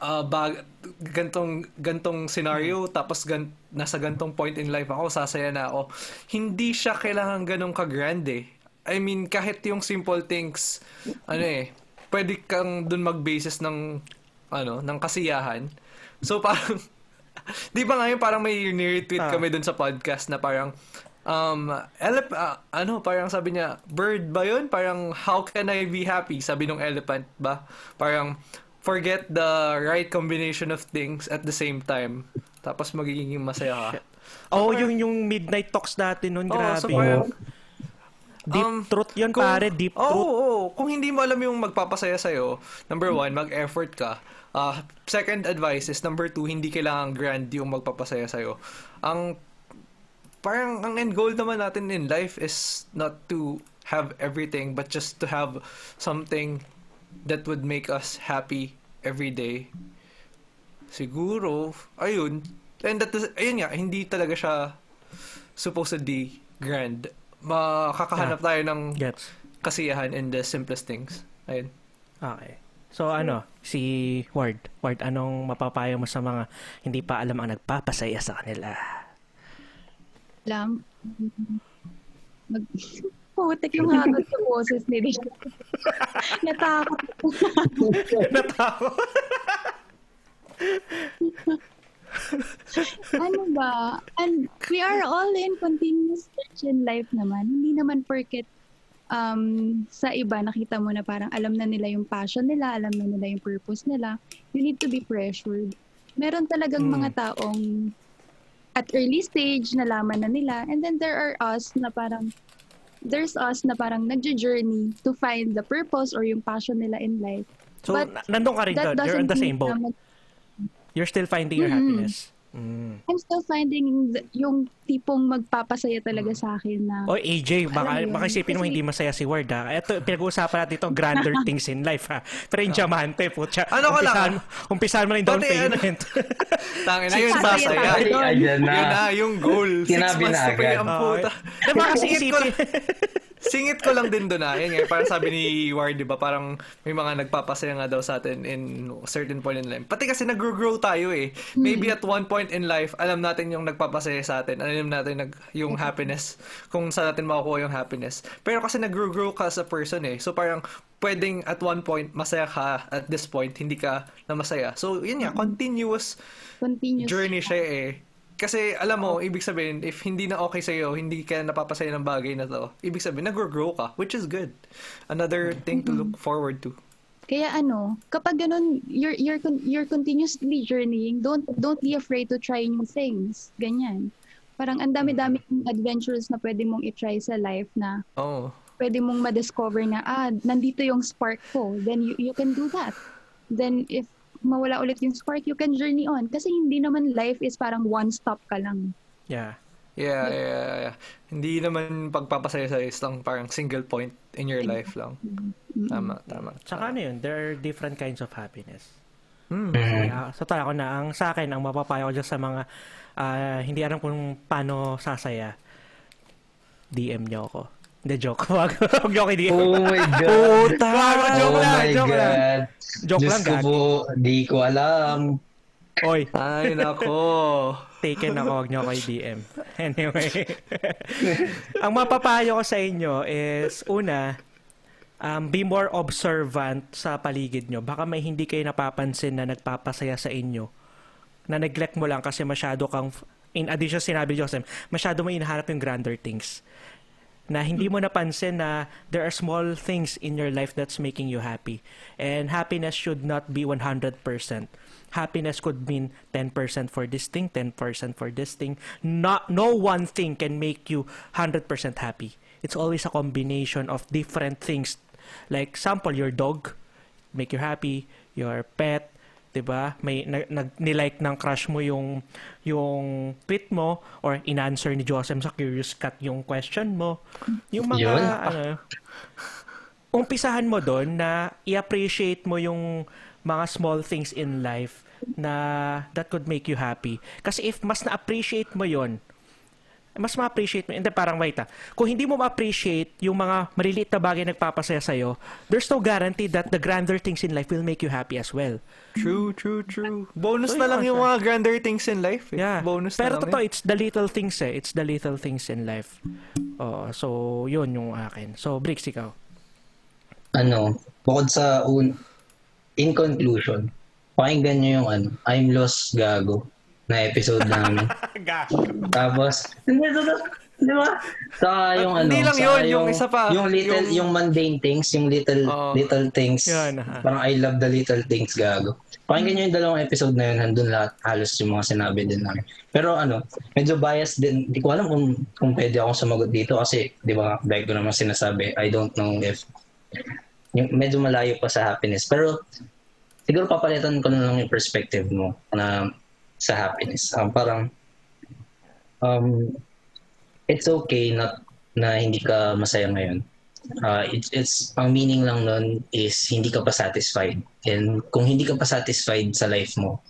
[SPEAKER 2] uh, bag, gantong, gantong scenario, tapos gan, nasa gantong point in life ako, sasaya na ako. Hindi siya kailangan ganong ka-grand eh. I mean, kahit yung simple things, ano eh, pwede kang dun mag-basis ng, ano, ng kasiyahan. So parang, di ba ngayon parang may ni-retweet ah. kami dun sa podcast na parang, um, elep, uh, ano, parang sabi niya, bird ba yun? Parang, how can I be happy? Sabi nung elephant ba? Parang, forget the right combination of things at the same time. Tapos magiging masaya ka.
[SPEAKER 1] Oh, so, yung yung midnight talks natin noon, oh, grabe. So parang, deep um, truth yun, kung, pare, deep
[SPEAKER 2] oh,
[SPEAKER 1] truth.
[SPEAKER 2] Oo, oh, kung hindi mo alam yung magpapasaya sa'yo, number one, mag-effort ka. Uh, second advice is, number two, hindi kailangan grand yung magpapasaya sa'yo. Ang, parang, ang end goal naman natin in life is not to have everything, but just to have something that would make us happy every day. Siguro, ayun. And that is, ayun nga, hindi talaga siya supposedly grand. Makakahanap tayo ng
[SPEAKER 1] Gets.
[SPEAKER 2] kasiyahan in the simplest things. Ayun.
[SPEAKER 1] Okay. So ano, si Ward, Ward, anong mapapayo mo sa mga hindi pa alam ang nagpapasaya sa kanila?
[SPEAKER 4] Alam, mag, Putik yung hagot sa boses ni Rick. Natakot.
[SPEAKER 1] Natakot.
[SPEAKER 4] ano ba? And we are all in continuous search in life naman. Hindi naman porket um, sa iba, nakita mo na parang alam na nila yung passion nila, alam na nila yung purpose nila. You need to be pressured. Meron talagang mm. mga taong at early stage, nalaman na nila. And then there are us na parang there's us na parang nagjo-journey to find the purpose or yung passion nila in life.
[SPEAKER 1] So, But nandun ka rin doon. You're in the same boat. Mag- You're still finding your mm-hmm. happiness.
[SPEAKER 4] Mm. I'm still finding the, yung tipong magpapasaya talaga sa akin na...
[SPEAKER 1] O AJ, baka, baka isipin mo hindi masaya si Ward ha. Ito, pinag-uusapan natin itong grander things in life ha. Pero yung diamante, putya.
[SPEAKER 2] Ano ka lang?
[SPEAKER 1] Umpisahan mo na yung down payment.
[SPEAKER 2] Tangin na yun, masaya. Ayan na. Yun na, yung goal. Sinabi na agad. Ang puta.
[SPEAKER 1] Diba kasi isipin...
[SPEAKER 2] Singit ko lang din doon ah. Yan nga, parang sabi ni Ward, di ba, parang may mga nagpapasaya nga daw sa atin in certain point in life. Pati kasi nag-grow tayo eh. Maybe at one point in life, alam natin yung nagpapasaya sa atin. Alam natin nag, yung happiness, kung saan natin makukuha yung happiness. Pero kasi nag-grow ka as a person eh. So parang pwedeng at one point masaya ka, at this point hindi ka na masaya. So yun nga, continuous, continuous journey siya eh kasi alam mo, ibig sabihin, if hindi na okay sa'yo, hindi ka napapasaya ng bagay na to, ibig sabihin, nag-grow ka, which is good. Another thing to look forward to.
[SPEAKER 4] Kaya ano, kapag ganun, you're, you're, you're continuously journeying, don't, don't be afraid to try new things. Ganyan. Parang ang dami-dami adventures na pwede mong i-try sa life na
[SPEAKER 2] oh.
[SPEAKER 4] pwede mong ma-discover na, ah, nandito yung spark ko. Then you, you can do that. Then if mawala ulit yung spark, you can journey on. Kasi hindi naman life is parang one stop ka lang.
[SPEAKER 1] Yeah.
[SPEAKER 2] Yeah, yeah, yeah. Hindi naman pagpapasaya sa isang parang single point in your life lang. Mm-hmm. Tama, tama.
[SPEAKER 1] Tsaka ano yun, there are different kinds of happiness. Mm. So tala ko na, ang sa akin, ang mapapayo ko dyan sa mga uh, hindi alam kung paano sasaya, DM nyo ako. Hindi, joke. Wag, wag joke, hindi.
[SPEAKER 3] Oh my God.
[SPEAKER 1] Puta! joke
[SPEAKER 3] oh
[SPEAKER 1] lang,
[SPEAKER 3] my
[SPEAKER 1] joke
[SPEAKER 3] God.
[SPEAKER 1] lang. Joke
[SPEAKER 3] Diyos
[SPEAKER 1] lang,
[SPEAKER 3] ko po, di ko alam.
[SPEAKER 1] Oy.
[SPEAKER 2] Ay, nako.
[SPEAKER 1] Taken ako, wag nyo ako DM. Anyway. ang mapapayo ko sa inyo is, una, um, be more observant sa paligid nyo. Baka may hindi kayo napapansin na nagpapasaya sa inyo. Na neglect mo lang kasi masyado kang, in addition sinabi Joseph, masyado mo inahanap yung grander things na hindi mo napansin na there are small things in your life that's making you happy. And happiness should not be 100%. Happiness could mean 10% for this thing, 10% for this thing. Not, no one thing can make you 100% happy. It's always a combination of different things. Like, example, your dog make you happy, your pet, 'di ba? May nag nilike ng crush mo yung yung tweet mo or inanswer ni Joseph sa Curious Cat yung question mo. Yung mga Yun? ano umpisahan mo doon na i-appreciate mo yung mga small things in life na that could make you happy. Kasi if mas na-appreciate mo yon mas ma-appreciate mo. Hindi, parang wait ah. Kung hindi mo ma-appreciate yung mga maliliit na bagay nagpapasaya sa'yo, there's no guarantee that the grander things in life will make you happy as well.
[SPEAKER 2] True, true, true. Bonus so, na lang yung mga grander things in life. Eh.
[SPEAKER 1] Yeah.
[SPEAKER 2] Bonus
[SPEAKER 1] Pero
[SPEAKER 2] na
[SPEAKER 1] totoo, it's the little things eh. It's the little things in life. Oh, so, yun yung akin. So, Bricks, ikaw.
[SPEAKER 3] Ano, bukod sa un in conclusion, pakinggan nyo yung ano, I'm Lost Gago na episode namin. Tapos, hindi, di ba? Sa yung ano,
[SPEAKER 2] hindi lang yun, yung, yung isa pa.
[SPEAKER 3] Yung little, yung, yung mundane things, yung little, uh, little things.
[SPEAKER 1] Yun,
[SPEAKER 3] parang I love the little things, gago. Pakinggan nyo yung dalawang episode na yun, handun lahat, halos yung mga sinabi din namin. Pero ano, medyo biased din. Hindi ko alam kung, kung pwede akong sumagot dito kasi, di ba, ko naman sinasabi, I don't know if, yung, medyo malayo pa sa happiness. Pero, siguro papalitan ko na lang yung perspective mo na sa happiness. Um, parang, um, it's okay not na hindi ka masaya ngayon uh, it's, it's ang meaning lang nun is hindi ka pa satisfied. And kung hindi ka pa satisfied sa life mo,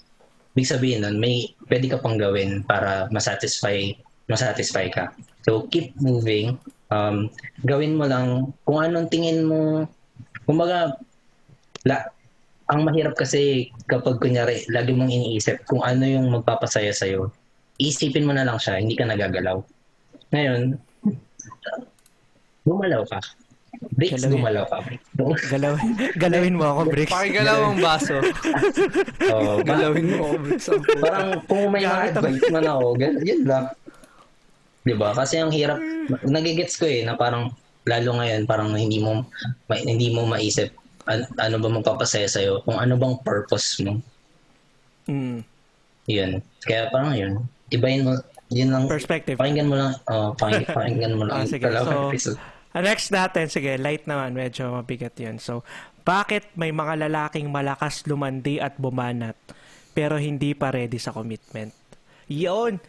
[SPEAKER 3] big sabihin nun, may pwede ka pang gawin para masatisfy, masatisfy ka. So, keep moving. Um, gawin mo lang kung anong tingin mo. Kumbaga, la, ang mahirap kasi kapag kunyari, lagi mong iniisip kung ano yung magpapasaya sa'yo, isipin mo na lang siya, hindi ka nagagalaw. Ngayon, gumalaw ka. Bricks, galawin. gumalaw ka.
[SPEAKER 1] Galaw, galawin mo ako, Bricks.
[SPEAKER 2] Pakigalaw ang baso.
[SPEAKER 3] oh,
[SPEAKER 2] galawin mo ako, Bricks.
[SPEAKER 3] Parang kung may mga advice man ako, yun lang. Diba? Kasi ang hirap, nagigets ko eh, na parang, lalo ngayon, parang hindi mo, ma, hindi mo maisip an, ano ba magpapasaya sa'yo, kung ano bang purpose mo.
[SPEAKER 1] Mm.
[SPEAKER 3] Yun. Kaya parang yun, ibahin mo, yun lang.
[SPEAKER 1] Perspective.
[SPEAKER 3] Pakinggan mo lang, oh, pakinggan, pakinggan mo lang.
[SPEAKER 1] ah, sige. So, episode. Uh, next natin, sige, light naman, medyo mabigat yun. So, bakit may mga lalaking malakas lumandi at bumanat, pero hindi pa ready sa commitment? Yun!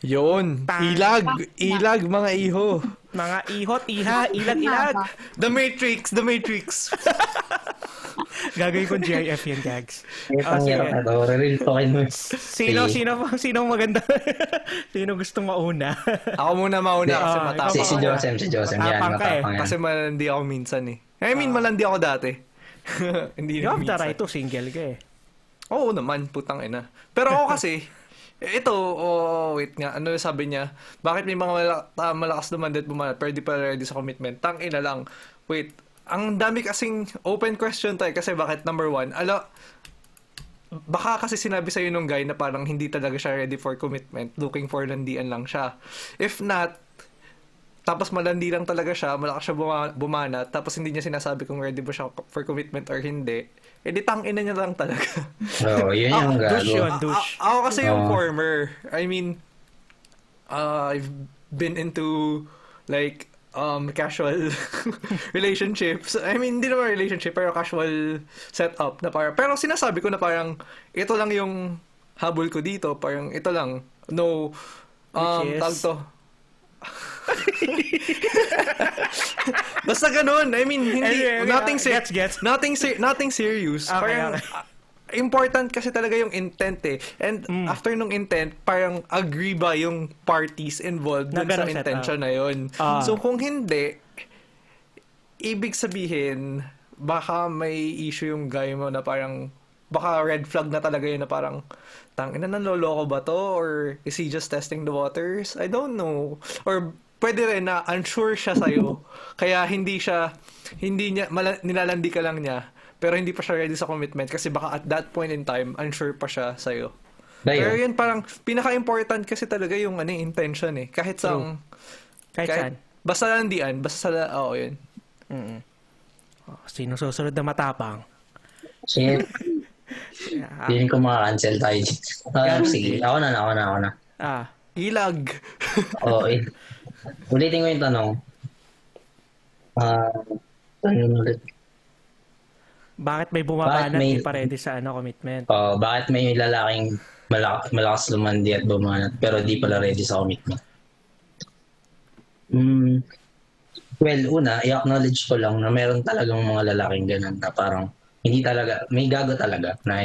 [SPEAKER 2] Yun! Ilag! Ilag, mga iho!
[SPEAKER 1] Mga ihot, iha, ilag, ilag!
[SPEAKER 2] The Matrix! The Matrix!
[SPEAKER 1] Gagawin ko GIF yan, gags.
[SPEAKER 3] Oh, sige. Mo.
[SPEAKER 1] Sino, sino, sino maganda? sino gustong mauna?
[SPEAKER 2] ako muna mauna kasi uh, matapang.
[SPEAKER 3] Si, si Joseph, si Joseph. Yan, matapang
[SPEAKER 2] eh. Kasi malandi ako minsan eh. I mean, malandi ako dati. Hindi
[SPEAKER 1] you have the right to single ka eh.
[SPEAKER 2] Oo naman, putang ina. Pero ako kasi, ito, oh, wait nga, ano sabi niya? Bakit may mga malak- uh, malakas naman din bumanat di pa ready sa commitment? Tang ina lang. Wait, ang dami kasing open question tayo kasi bakit number one, ala, baka kasi sinabi sa'yo nung guy na parang hindi talaga siya ready for commitment, looking for landian lang siya. If not, tapos malandi lang talaga siya, malakas siya buma- bumana, tapos hindi niya sinasabi kung ready ba siya for commitment or hindi, edi tang ina niya lang talaga.
[SPEAKER 3] Oo, oh, yun yung gago.
[SPEAKER 1] Douche yun, douche.
[SPEAKER 2] A- ako kasi yung oh. former. I mean, uh, I've been into like um, casual relationships. I mean, hindi naman relationship, pero casual setup na parang, pero sinasabi ko na parang, ito lang yung habol ko dito, parang ito lang, no, um, tawag to. Basta ganun. I mean, hindi, anyway, nothing, uh, gets, gets. nothing, ser- nothing serious. Okay, parang, okay important kasi talaga yung intent eh. And mm. after nung intent, parang agree ba yung parties involved dun sa intention na yun. Uh. So kung hindi, ibig sabihin, baka may issue yung guy mo na parang, baka red flag na talaga yun na parang, tang ina nanloloko ba to? Or is he just testing the waters? I don't know. Or pwede rin na unsure siya sa'yo. Kaya hindi siya, hindi niya, mala, nilalandi ka lang niya pero hindi pa siya ready sa commitment kasi baka at that point in time, unsure pa siya sa'yo. Dayo. Pero yun parang pinaka-important kasi talaga yung ano, intention eh. Kahit sa
[SPEAKER 1] kahit, kahit saan.
[SPEAKER 2] Basta landian, basta sa oo, yun.
[SPEAKER 1] Mm. Oh, sino susunod na matapang?
[SPEAKER 3] Sige. yeah. Feeling ko mga-cancel tayo. Uh, sige, ako na, ako na, ako na.
[SPEAKER 1] Ah.
[SPEAKER 2] Ilag.
[SPEAKER 3] Oo, oh, eh. Ulitin ko yung tanong. Ah, uh, tanong ulit.
[SPEAKER 1] Bakit may bumabanat may, pa ready sa ano, commitment?
[SPEAKER 3] Oh, uh, bakit may lalaking malakas, malakas lumandi at bumanat pero di pala ready sa commitment? Mm, well, una, i-acknowledge ko lang na meron talagang mga lalaking ganun na parang hindi talaga, may gago talaga na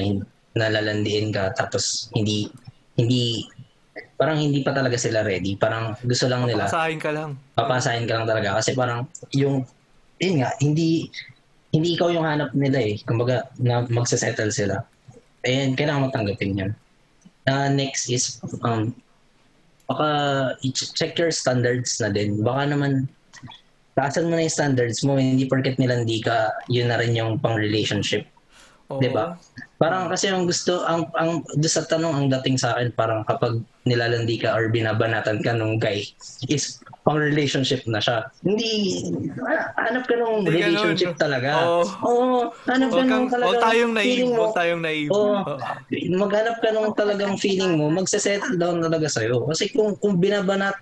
[SPEAKER 3] nalalandiin ka tapos hindi hindi parang hindi pa talaga sila ready. Parang gusto lang nila.
[SPEAKER 2] Papasahin ka lang.
[SPEAKER 3] Papasahin ka lang talaga. Kasi parang yung, yun nga, hindi, hindi ikaw yung hanap nila eh. Kumbaga, na magsasettle sila. And kailangan matanggapin yun. Uh, next is, um, baka check your standards na din. Baka naman, taasan mo na yung standards mo, hindi porket nilandi ka, yun na rin yung pang Oh. 'Di ba? Parang kasi ang gusto ang ang do sa tanong ang dating sa akin parang kapag nilalandi ka or binabanatan ka nung guy is pang relationship na siya. Hindi hanap ka nung relationship ganun. talaga. Oo. Oh. oh, hanap ka nung talaga.
[SPEAKER 2] Oh, tayong naive, mo. tayong naive.
[SPEAKER 3] Oh, maghanap ka nung talagang feeling mo, magse-settle down talaga sa iyo. Kasi kung kung binabanat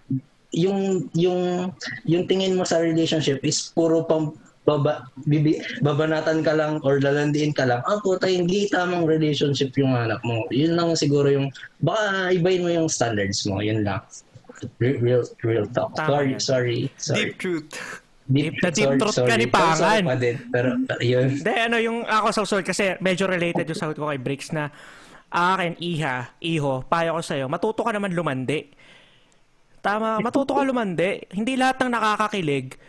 [SPEAKER 3] yung yung yung tingin mo sa relationship is puro pang baba, bibi, babanatan ka lang or lalandiin ka lang, ah puta, hindi tamang relationship yung anak mo. Yun lang siguro yung, baka ibahin mo yung standards mo, yun lang. Real, real, real talk. Tama sorry, sorry, sorry.
[SPEAKER 2] Deep truth.
[SPEAKER 1] Deep, deep, deep truth sorry. ka ni Pangan.
[SPEAKER 3] Pa din, pero, pero yun.
[SPEAKER 1] Hindi, ano, yung ako sa sorry kasi medyo related yung sagot ko kay Bricks na akin, iha, iho, payo ko sa'yo, matuto ka naman lumandi. Tama, matuto ka lumandi. Hindi lahat ng nakakakilig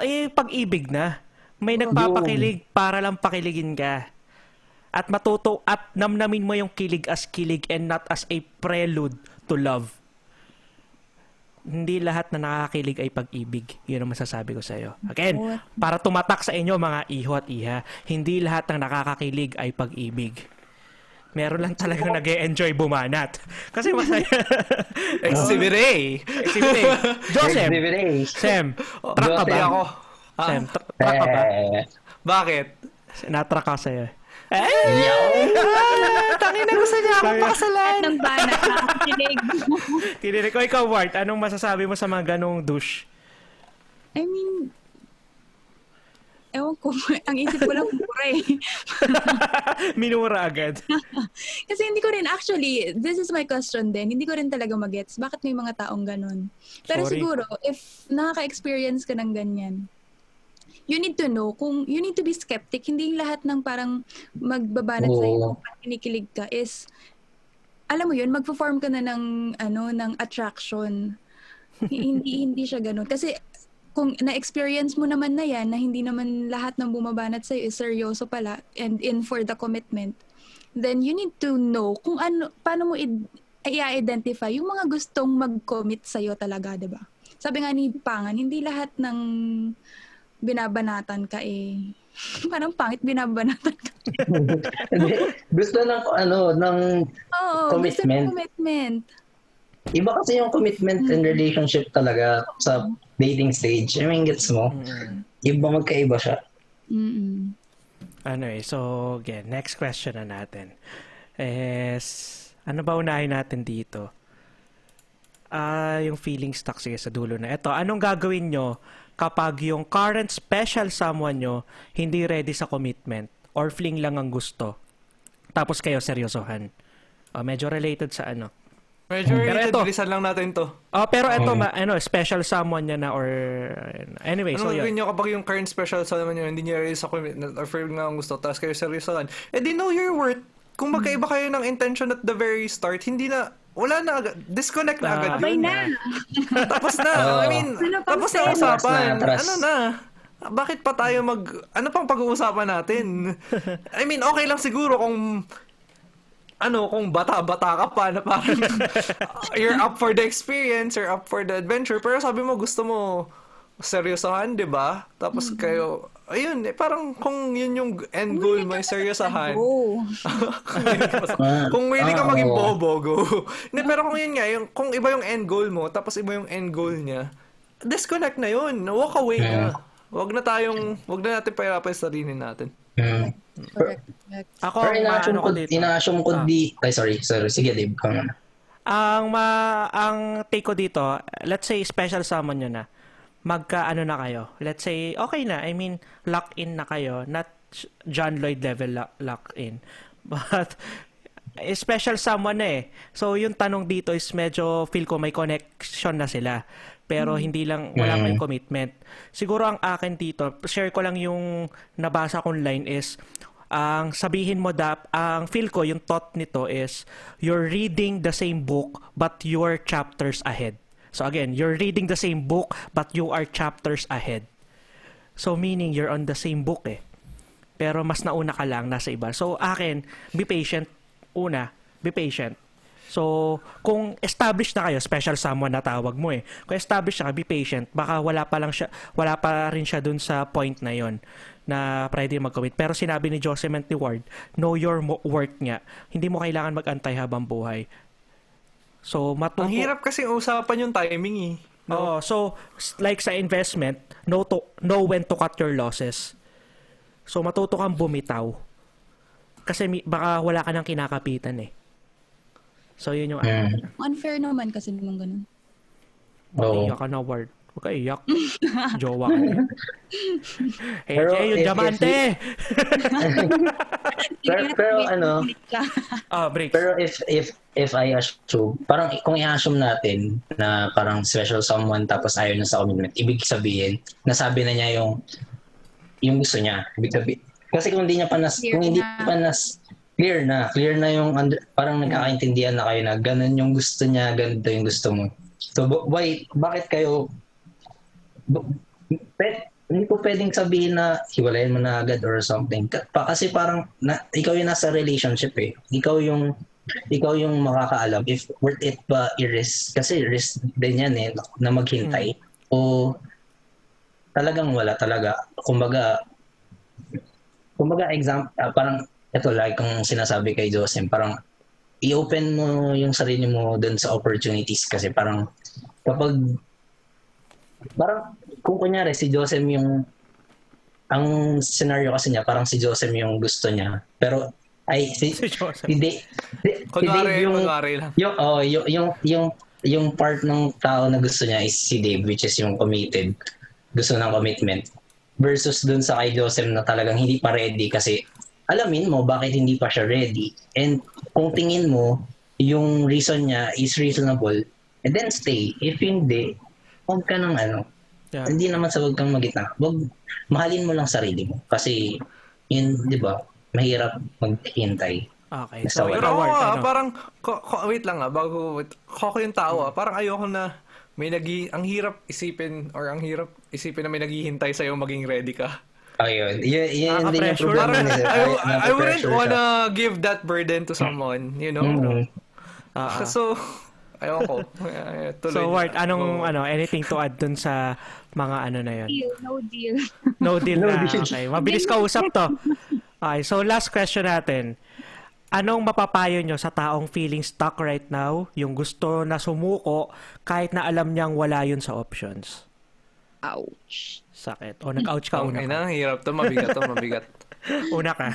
[SPEAKER 1] eh, pag-ibig na. May nagpapakilig para lang pakiligin ka. At matuto at namnamin mo yung kilig as kilig and not as a prelude to love. Hindi lahat na nakakakilig ay pag-ibig. Yun ang masasabi ko sa iyo. Again, para tumatak sa inyo mga iho at iha, hindi lahat ng nakakakilig ay pag-ibig meron lang talagang nag enjoy bumanat. Kasi masaya.
[SPEAKER 2] Exhibire.
[SPEAKER 1] Exhibire. Joseph. Exhibire. Sam. Track ka ba?
[SPEAKER 2] ako.
[SPEAKER 1] Ah. Sam, tra- track ka ba?
[SPEAKER 2] Bakit?
[SPEAKER 1] Natrack ka sa'yo.
[SPEAKER 2] Eh! ah, tangin na gusto niya ako pakasalan.
[SPEAKER 4] Ng banat, nakakakilig.
[SPEAKER 1] Kinilig ko. Ikaw, Wart, anong masasabi mo sa mga ganong douche?
[SPEAKER 4] I mean, Ewan ko, ang isip ko lang mura eh.
[SPEAKER 1] Minura agad.
[SPEAKER 4] Kasi hindi ko rin, actually, this is my question din, hindi ko rin talaga magets bakit may mga taong ganun. Pero Sorry. siguro, if nakaka-experience ka ng ganyan, you need to know kung you need to be skeptic hindi lahat ng parang magbabanat oh. sa iyo pag kinikilig ka is alam mo yun magpo-form ka na ng ano ng attraction hindi hindi siya ganoon kasi kung na-experience mo naman na yan, na hindi naman lahat ng bumabanat sa'yo is seryoso pala and in for the commitment, then you need to know kung ano, paano mo i- i-identify yung mga gustong mag-commit sa'yo talaga, di ba? Sabi nga ni Pangan, hindi lahat ng binabanatan ka eh. Parang pangit binabanatan ka.
[SPEAKER 3] gusto ng ano ng
[SPEAKER 4] Oo,
[SPEAKER 3] commitment.
[SPEAKER 4] Gusto ng commitment.
[SPEAKER 3] Iba kasi yung commitment and relationship talaga sa dating stage. I mean, gets mo? Iba magkaiba siya.
[SPEAKER 4] Mm-hmm.
[SPEAKER 1] Ano eh, so, again, next question na natin. Is, ano ba unahin natin dito? Ah, uh, yung feeling stuck sige sa dulo na. Ito, anong gagawin nyo kapag yung current special someone nyo hindi ready sa commitment or fling lang ang gusto? Tapos kayo seryosohan. Uh, medyo related sa ano,
[SPEAKER 2] Medyo pero ito, bilisan lang natin to.
[SPEAKER 1] Oh, pero ito, ma, ano, special someone niya na or anyway,
[SPEAKER 2] ano
[SPEAKER 1] so yun.
[SPEAKER 2] Ano kapag yung current special someone nyo, hindi niya rin sa commitment or feel nga ang gusto, tapos kayo seryosohan. Eh, di know your worth. Kung magkaiba kayo ng intention at the very start, hindi na, wala na agad. Disconnect na agad
[SPEAKER 4] Abay na.
[SPEAKER 2] tapos na. I mean, tapos na usapan. Ano na? Bakit pa tayo mag... Ano pang pag-uusapan natin? I mean, okay lang siguro kung ano, kung bata-bata ka pa na parang you're up for the experience, you're up for the adventure, pero sabi mo gusto mo seryosohan, di ba? Tapos mm-hmm. kayo, ayun, eh, parang kung yun yung end goal mo, seryosahan. kung willing ka maging bobo, go. Hindi, pero kung yun nga, yung, kung iba yung end goal mo, tapos iba yung end goal niya, disconnect na yun. Walk away na. Wag na tayong, wag na natin pahirapan sa sarili natin.
[SPEAKER 3] Mm.
[SPEAKER 4] Correct.
[SPEAKER 3] Ako, Pero ina-assume ko, dito. ina-assume ko ah. di, ay sorry, sorry, sige Dave, kung.
[SPEAKER 1] Ang ma ang take ko dito, let's say special summon nyo na. Magka ano na kayo. Let's say okay na. I mean, lock in na kayo, not John Lloyd level lock, lock in. But eh, special someone eh. So yung tanong dito is medyo feel ko may connection na sila pero hmm. hindi lang wala pa yung hmm. commitment. Siguro ang akin dito, share ko lang yung nabasa kong line is ang sabihin mo dap ang feel ko yung thought nito is you're reading the same book but you're chapters ahead. So again, you're reading the same book but you are chapters ahead. So meaning you're on the same book eh. Pero mas nauna ka lang nasa iba. So akin, be patient una, be patient. So, kung established na kayo, special someone na tawag mo eh. Kung established na ka, be patient. Baka wala pa lang siya, wala pa rin siya dun sa point na yon na pwede mag-commit. Pero sinabi ni Jocelyn ni Ward, know your worth nga. Hindi mo kailangan mag-antay habang buhay. So, matuto...
[SPEAKER 2] Ang hirap kasi usapan yung timing eh.
[SPEAKER 1] No? Oo, so, like sa investment, know, to, know when to cut your losses. So, matuto kang bumitaw. Kasi baka wala ka nang kinakapitan eh. So, yun yung...
[SPEAKER 4] Mm. Unfair naman kasi naman ganun.
[SPEAKER 1] Oh. Iyak ka na, word. Huwag ka iyak. Jowa ka. hey, pero, Jay, yung diamante!
[SPEAKER 3] pero, pero ano...
[SPEAKER 1] oh, break.
[SPEAKER 3] Pero if, if, if I assume, parang kung i-assume natin na parang special someone tapos ayaw na sa commitment, ibig sabihin, nasabi na niya yung yung gusto niya. Ibig sabihin, kasi kung hindi niya pa nas, kung hindi pa nas, clear na. Clear na yung under, parang nagkakaintindihan na kayo na ganun yung gusto niya, ganito yung gusto mo. So why, bakit kayo pe, hindi ko pwedeng sabihin na hiwalayin mo na agad or something. Kasi parang na, ikaw yung nasa relationship eh. Ikaw yung ikaw yung makakaalam if worth it ba i-risk. Kasi risk din yan eh na maghintay. Hmm. O talagang wala talaga. Kumbaga, kumbaga example, uh, parang ito like kung sinasabi kay Joseph, parang i-open mo yung sarili mo dun sa opportunities kasi parang kapag parang kung kunyari si Joseph yung ang scenario kasi niya parang si Joseph yung gusto niya pero ay si si, Joseph. si,
[SPEAKER 2] Dave, si, kunwari, si yung kunwari lang.
[SPEAKER 3] yung oh yung yung yung yung part ng tao na gusto niya is si Dave which is yung committed gusto ng commitment versus dun sa kay Joseph na talagang hindi pa ready kasi alamin mo bakit hindi pa siya ready. And kung tingin mo, yung reason niya is reasonable, and then stay. If hindi, huwag ka ng ano. Yeah. Hindi naman sa huwag kang magita. Huwag, mahalin mo lang sarili mo. Kasi, yun, di ba, mahirap maghintay.
[SPEAKER 1] Okay.
[SPEAKER 2] So, pero ako, ah, ano? parang, ko, ko, wait lang ah, bago, wait, ko yung tao ah, parang ayoko na, may nagi ang hirap isipin or ang hirap isipin na may naghihintay sa iyo maging ready ka.
[SPEAKER 3] Ayun. Yun, yun din yung problema nila.
[SPEAKER 2] I, I, I wouldn't wanna ka. give that burden to someone, you know? Mm-hmm. Uh-huh. So, ayoko ko.
[SPEAKER 1] so, Wart, anong, oh. ano, anything to add dun sa mga ano na yun?
[SPEAKER 4] No deal.
[SPEAKER 1] No deal no na. Deal. Okay. Mabilis ka usap to. Okay, so last question natin. Anong mapapayo nyo sa taong feeling stuck right now, yung gusto na sumuko kahit na alam niyang wala yun sa options?
[SPEAKER 4] Ouch.
[SPEAKER 1] Sakit. O, nag-ouch ka, una
[SPEAKER 2] ka. na, hirap to, mabigat to, mabigat.
[SPEAKER 1] una ka.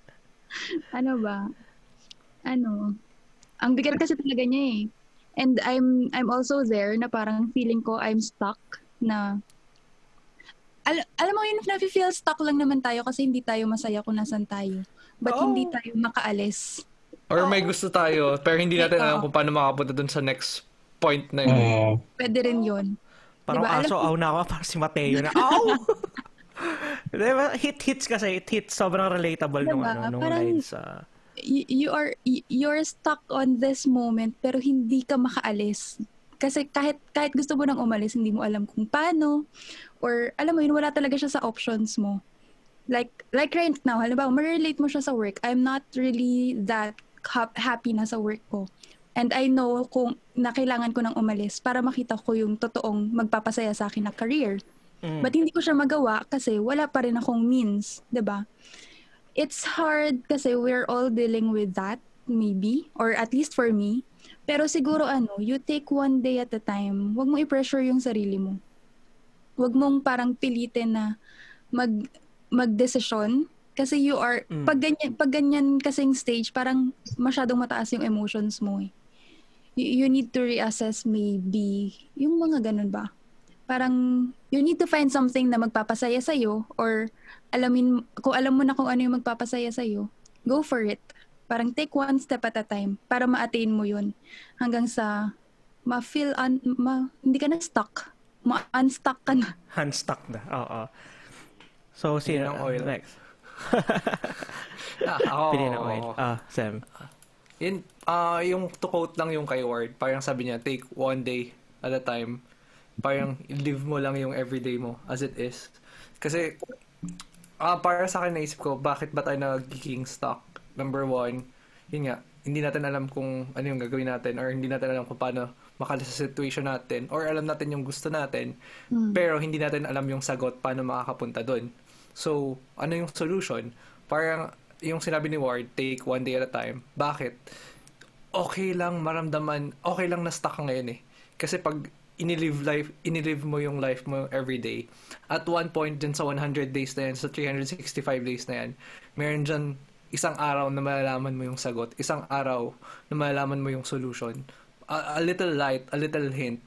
[SPEAKER 4] ano ba? Ano? Ang bigat kasi talaga niya eh. And I'm I'm also there na parang feeling ko I'm stuck na al- alam mo yun, na-feel stuck lang naman tayo kasi hindi tayo masaya kung nasan tayo. But oh. hindi tayo makaalis.
[SPEAKER 2] Or may gusto tayo, pero hindi natin alam kung paano makapunta dun sa next point na yun.
[SPEAKER 3] Uh,
[SPEAKER 4] Pwede rin yun.
[SPEAKER 1] Parang diba, aso, aw na ako, parang si Mateo na, aw! diba, hit hits kasi, it hits, sobrang relatable diba? nung, ano, nung parang, lines. Uh...
[SPEAKER 4] You, are, you're stuck on this moment, pero hindi ka makaalis. Kasi kahit, kahit gusto mo nang umalis, hindi mo alam kung paano. Or, alam mo yun, wala talaga siya sa options mo. Like, like right now, halimbawa, ma-relate mo siya sa work. I'm not really that happy na sa work ko. And I know kung na kailangan ko nang umalis para makita ko yung totoong magpapasaya sa akin na career. Mm. But hindi ko siya magawa kasi wala pa rin akong means, 'di ba? It's hard kasi we're all dealing with that maybe or at least for me. Pero siguro ano, you take one day at a time. Huwag mo i-pressure yung sarili mo. Huwag mong parang pilitin na mag magdesisyon kasi you are mm. pag ganyan pag ganyan kasing stage parang masyadong mataas yung emotions mo eh you, you need to reassess maybe yung mga ganun ba? Parang you need to find something na magpapasaya sa iyo or alamin kung alam mo na kung ano yung magpapasaya sa iyo, go for it. Parang take one step at a time para ma-attain mo yun hanggang sa ma-feel un, ma, hindi ka na stuck. Ma-unstuck ka na.
[SPEAKER 1] Unstuck na. Oo. So, sino ang oil? Next.
[SPEAKER 2] ah, ako,
[SPEAKER 1] Pili na oil. Ah, Sam.
[SPEAKER 2] In, uh, yung to quote lang yung kay Ward, parang sabi niya, take one day at a time. Parang live mo lang yung everyday mo as it is. Kasi, uh, para sa akin naisip ko, bakit ba tayo nagiging stuck? Number one, yun nga, hindi natin alam kung ano yung gagawin natin or hindi natin alam kung paano makalis sa situation natin or alam natin yung gusto natin mm. pero hindi natin alam yung sagot paano makakapunta doon. So, ano yung solution? Parang yung sinabi ni Ward, take one day at a time. Bakit? Okay lang maramdaman, okay lang na stuck ka ngayon eh. Kasi pag inilive life, inilive mo yung life mo every day, at one point din sa 100 days na yan, sa 365 days na yan, meron dyan isang araw na malalaman mo yung sagot, isang araw na malalaman mo yung solution. A, a little light, a little hint.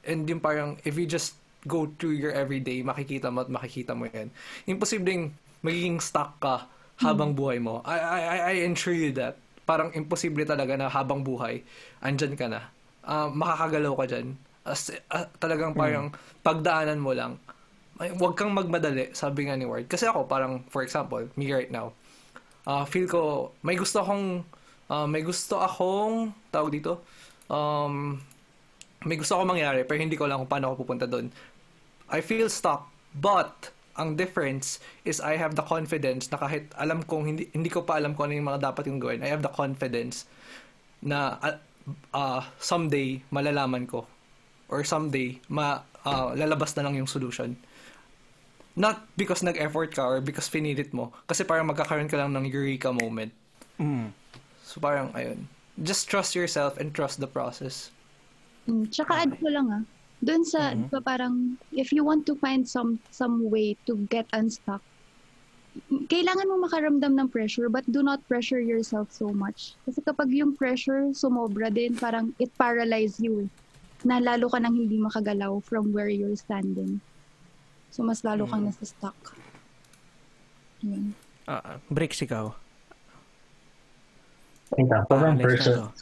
[SPEAKER 2] And yung parang, if you just go through your everyday, makikita mo at makikita mo yan. Imposibleng magiging stuck ka habang buhay mo. I, I, I ensure you that. Parang imposible talaga na habang buhay, andyan ka na. Uh, makakagalaw ka dyan. As, uh, talagang parang hmm. pagdaanan mo lang. Huwag kang magmadali, sabi nga ni Ward. Kasi ako, parang, for example, me right now, uh, feel ko may gusto akong uh, may gusto akong tawag dito um, may gusto akong mangyari pero hindi ko lang kung paano ako pupunta doon I feel stuck but ang difference is I have the confidence na kahit alam kong hindi hindi ko pa alam kung ano yung mga dapat kong gawin I have the confidence na uh, uh, someday malalaman ko or someday ma uh, lalabas na lang yung solution Not because nag-effort ka or because pinilit mo. Kasi parang magkakaroon ka lang ng eureka moment.
[SPEAKER 1] Mm.
[SPEAKER 2] So parang, ayun. Just trust yourself and trust the process.
[SPEAKER 4] Mm, tsaka add ko lang ah. Doon sa, mm-hmm. parang, if you want to find some some way to get unstuck, kailangan mo makaramdam ng pressure but do not pressure yourself so much. Kasi kapag yung pressure sumobra din, parang it paralyze you. Eh. Na lalo ka nang hindi makagalaw from where you're standing. So, mas lalo kang mm. nasa stuck. Yun.
[SPEAKER 1] Uh, breaks ikaw.
[SPEAKER 3] Ito, sobrang personal.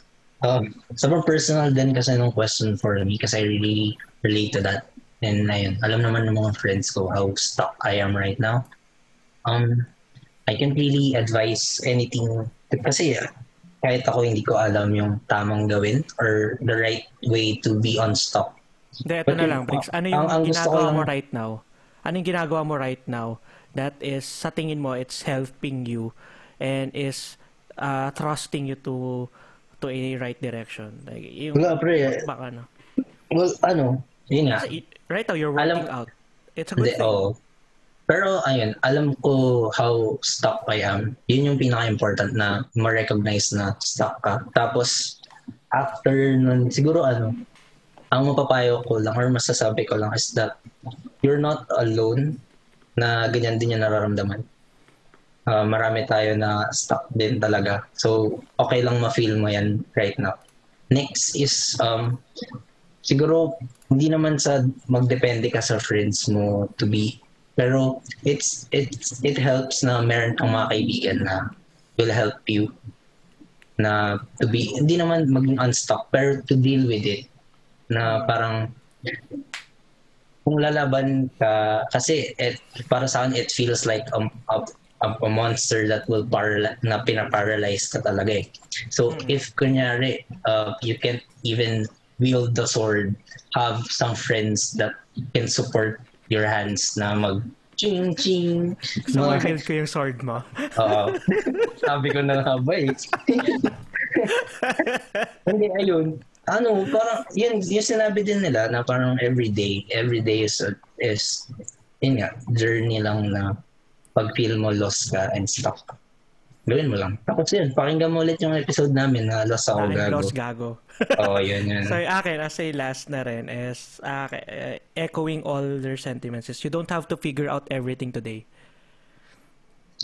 [SPEAKER 3] Uh, sobrang personal din kasi nung question for me kasi I really relate to that. And ayun, alam naman ng mga friends ko how stuck I am right now. Um, I can't really advise anything kasi kahit ako hindi ko alam yung tamang gawin or the right way to be unstuck.
[SPEAKER 1] Hindi, ito na lang, Briggs. Ano yung ang, ang ginagawa mo right now anong ginagawa mo right now that is sa tingin mo it's helping you and is uh, trusting you to to a right direction. Like yung
[SPEAKER 3] Wala, pre.
[SPEAKER 1] baka ano.
[SPEAKER 3] Well ano yun nga
[SPEAKER 1] right now you're working alam, out. It's a good
[SPEAKER 3] hindi, thing. oh. pero ayun alam ko how stuck I am. Yun yung pinaka-important na ma-recognize na stuck ka. Tapos after nun siguro ano ang mapapayo ko lang or masasabi ko lang is that you're not alone na ganyan din yung nararamdaman. Uh, marami tayo na stuck din talaga. So, okay lang ma-feel mo yan right now. Next is, um, siguro, hindi naman sa magdepende ka sa friends mo to be. Pero, it's, it's, it helps na meron kang mga kaibigan na will help you na to be, hindi naman maging unstuck, pero to deal with it na parang kung lalaban ka kasi it, para sa akin it feels like a, a, a monster that will paral na pinaparalyze ka talaga eh. So mm. if kunyari uh, you can't even wield the sword, have some friends that can support your hands na mag ching ching.
[SPEAKER 1] So, no, ko yung sword mo.
[SPEAKER 3] Oo. sabi ko na nga ba eh. Hindi, ayun ano, parang, yun, yung sinabi din nila na parang everyday, everyday is, is, yun nga, journey lang na pag feel mo lost ka and stuck. Gawin mo lang. Tapos yun, pakinggan mo ulit yung episode namin na Lost Ako Gago.
[SPEAKER 1] Lost Gago.
[SPEAKER 3] Oo, oh, yun, yun.
[SPEAKER 1] so, akin, as a last na rin is, uh, echoing all their sentiments is, you don't have to figure out everything today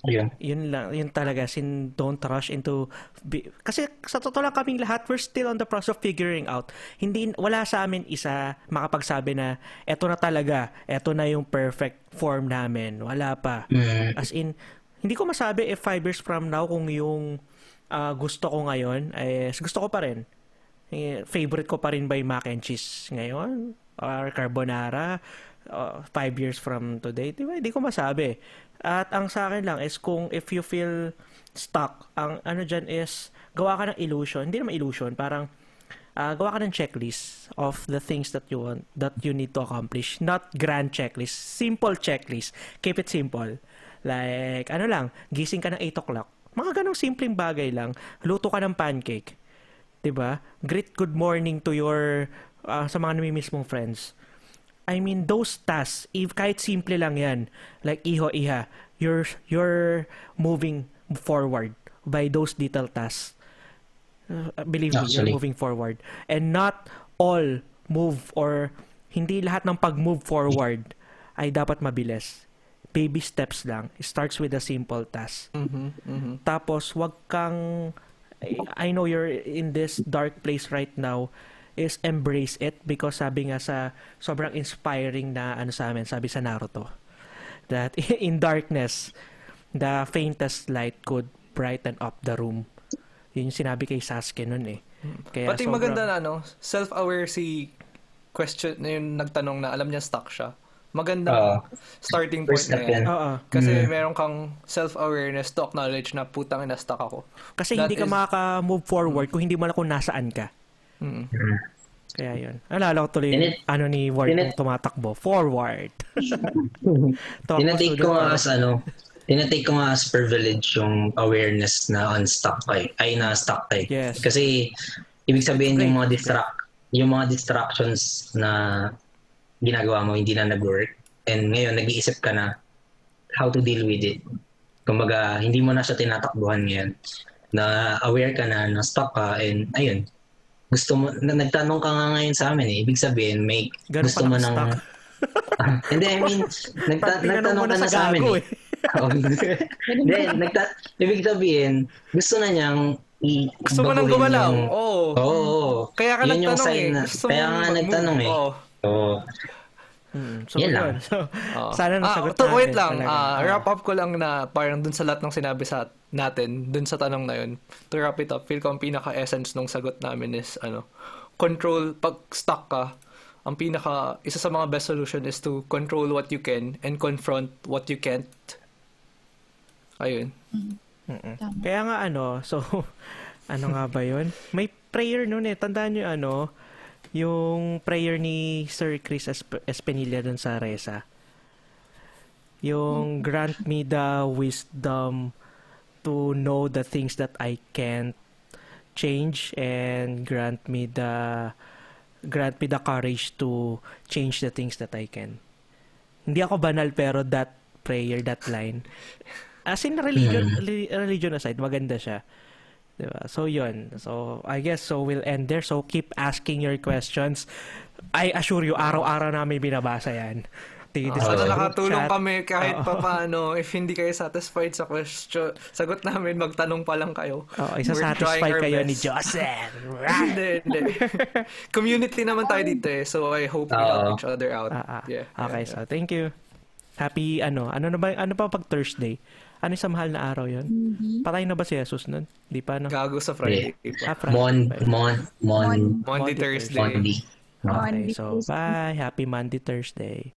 [SPEAKER 3] Yeah.
[SPEAKER 1] Yun lang, yun talaga. Sin don't rush into be, kasi sa totoo lang kaming lahat we're still on the process of figuring out. Hindi wala sa amin isa makapagsabi na eto na talaga, eto na yung perfect form namin. Wala pa.
[SPEAKER 3] Mm.
[SPEAKER 1] As in hindi ko masabi if five years from now kung yung uh, gusto ko ngayon ay gusto ko pa rin. Eh, favorite ko pa rin yung mac and cheese ngayon? or carbonara uh, five years from today? Di ba? Hindi ko masabi. At ang sa akin lang is kung if you feel stuck, ang ano dyan is gawa ka ng illusion. Hindi naman illusion, parang uh, gawa ka ng checklist of the things that you want, that you need to accomplish. Not grand checklist. Simple checklist. Keep it simple. Like, ano lang, gising ka ng 8 o'clock. Mga ganong simpleng bagay lang. Luto ka ng pancake. 'di ba? Greet good morning to your uh, sa mga namimiss mong friends. I mean, those tasks, if kahit simple lang yan, like iho, iha, you're, you're moving forward by those little tasks. Uh, believe me, you're moving forward. And not all move or hindi lahat ng pag-move forward ay dapat mabilis. Baby steps lang. It starts with a simple task.
[SPEAKER 2] Mm-hmm, mm-hmm.
[SPEAKER 1] Tapos, wag kang I know you're in this dark place right now is embrace it because sabi nga sa sobrang inspiring na ano sa amin, sabi sa Naruto that in darkness the faintest light could brighten up the room. Yun yung sinabi kay Sasuke nun eh.
[SPEAKER 2] Kaya Pati sobrang... maganda na ano, self-aware si question na yung nagtanong na alam niya stuck siya. Maganda uh, starting point na yan.
[SPEAKER 1] Uh-uh.
[SPEAKER 2] Kasi mm. meron kang self-awareness to acknowledge na putang ina stuck ako.
[SPEAKER 1] Kasi That hindi ka is... makaka-move forward kung hindi mo alam kung nasaan ka.
[SPEAKER 2] Mm.
[SPEAKER 1] Kaya yun. Alala ko tuloy it, ano ni Ward kung tumatakbo. Forward.
[SPEAKER 3] Tinatake ko nga as ano, tinatake ko nga as privilege yung awareness na unstuck kay, ay na stuck kay.
[SPEAKER 1] Yes.
[SPEAKER 3] Kasi ibig sabihin yung mga distract, yung mga distractions na ginagawa mo hindi na nag-work and ngayon nag-iisip ka na how to deal with it. Kumbaga, hindi mo na siya tinatakbuhan ngayon. Na aware ka na, na stop ka and ayun, gusto mo, na, nagtanong ka nga ngayon sa amin eh. Ibig sabihin, may
[SPEAKER 1] Ganun
[SPEAKER 3] gusto mo nang... uh, hindi, I mean, nagta- nagtanong ka na sa amin eh. Hindi, nagta- ibig sabihin, gusto na niyang i
[SPEAKER 2] Gusto mo nang gumalaw.
[SPEAKER 3] Oo. Oo. Oh,
[SPEAKER 2] Kaya ka
[SPEAKER 3] yun
[SPEAKER 2] nagtanong
[SPEAKER 3] eh. Na, kaya nga nagtanong eh. Oo. So,
[SPEAKER 1] Mm, so, yan lang. So, oh. sana nasagot
[SPEAKER 2] ah, to, wait lang. Uh, wrap up ko lang na parang dun sa lahat ng sinabi sa natin, dun sa tanong na yun, to wrap it up, feel ko ang pinaka-essence nung sagot namin is, ano, control, pag stuck ka, ang pinaka, isa sa mga best solution is to control what you can and confront what you can't. Ayun.
[SPEAKER 1] Mm-hmm. Kaya nga ano, so, ano nga ba yun? May prayer noon eh. Tandaan nyo ano, yung prayer ni Sir Chris Esp- Espinilla dun sa Reza. Yung grant me the wisdom to know the things that I can't change and grant me the grant me the courage to change the things that I can. Hindi ako banal pero that prayer, that line. As in religion, mm. religion aside, maganda siya. Diba? So, yun. So, I guess so we'll end there. So, keep asking your questions. I assure you, araw-araw namin binabasa yan.
[SPEAKER 2] Uh, sana nakatulong chat. kami kahit uh, pa paano. If hindi kayo satisfied sa question, sagot namin, magtanong pa lang kayo.
[SPEAKER 1] Oh, isa satisfied kayo best. ni Joseph.
[SPEAKER 2] hindi, hindi. Community naman tayo dito eh. So, I hope we help each other out. Uh, uh, yeah.
[SPEAKER 1] Okay,
[SPEAKER 2] yeah.
[SPEAKER 1] so thank you. Happy, ano, ano na ba, ano pa pag Thursday? Ano sa mahal na araw yon? Mm-hmm. Patay na ba si Jesus nun? Di pa, no?
[SPEAKER 2] Gago sa Friday.
[SPEAKER 3] Yeah. Ah, Friday. Mon, mon, mon,
[SPEAKER 2] Monday, Thursday. Monday.
[SPEAKER 3] Monday.
[SPEAKER 1] Okay, so bye. Happy Monday, Thursday.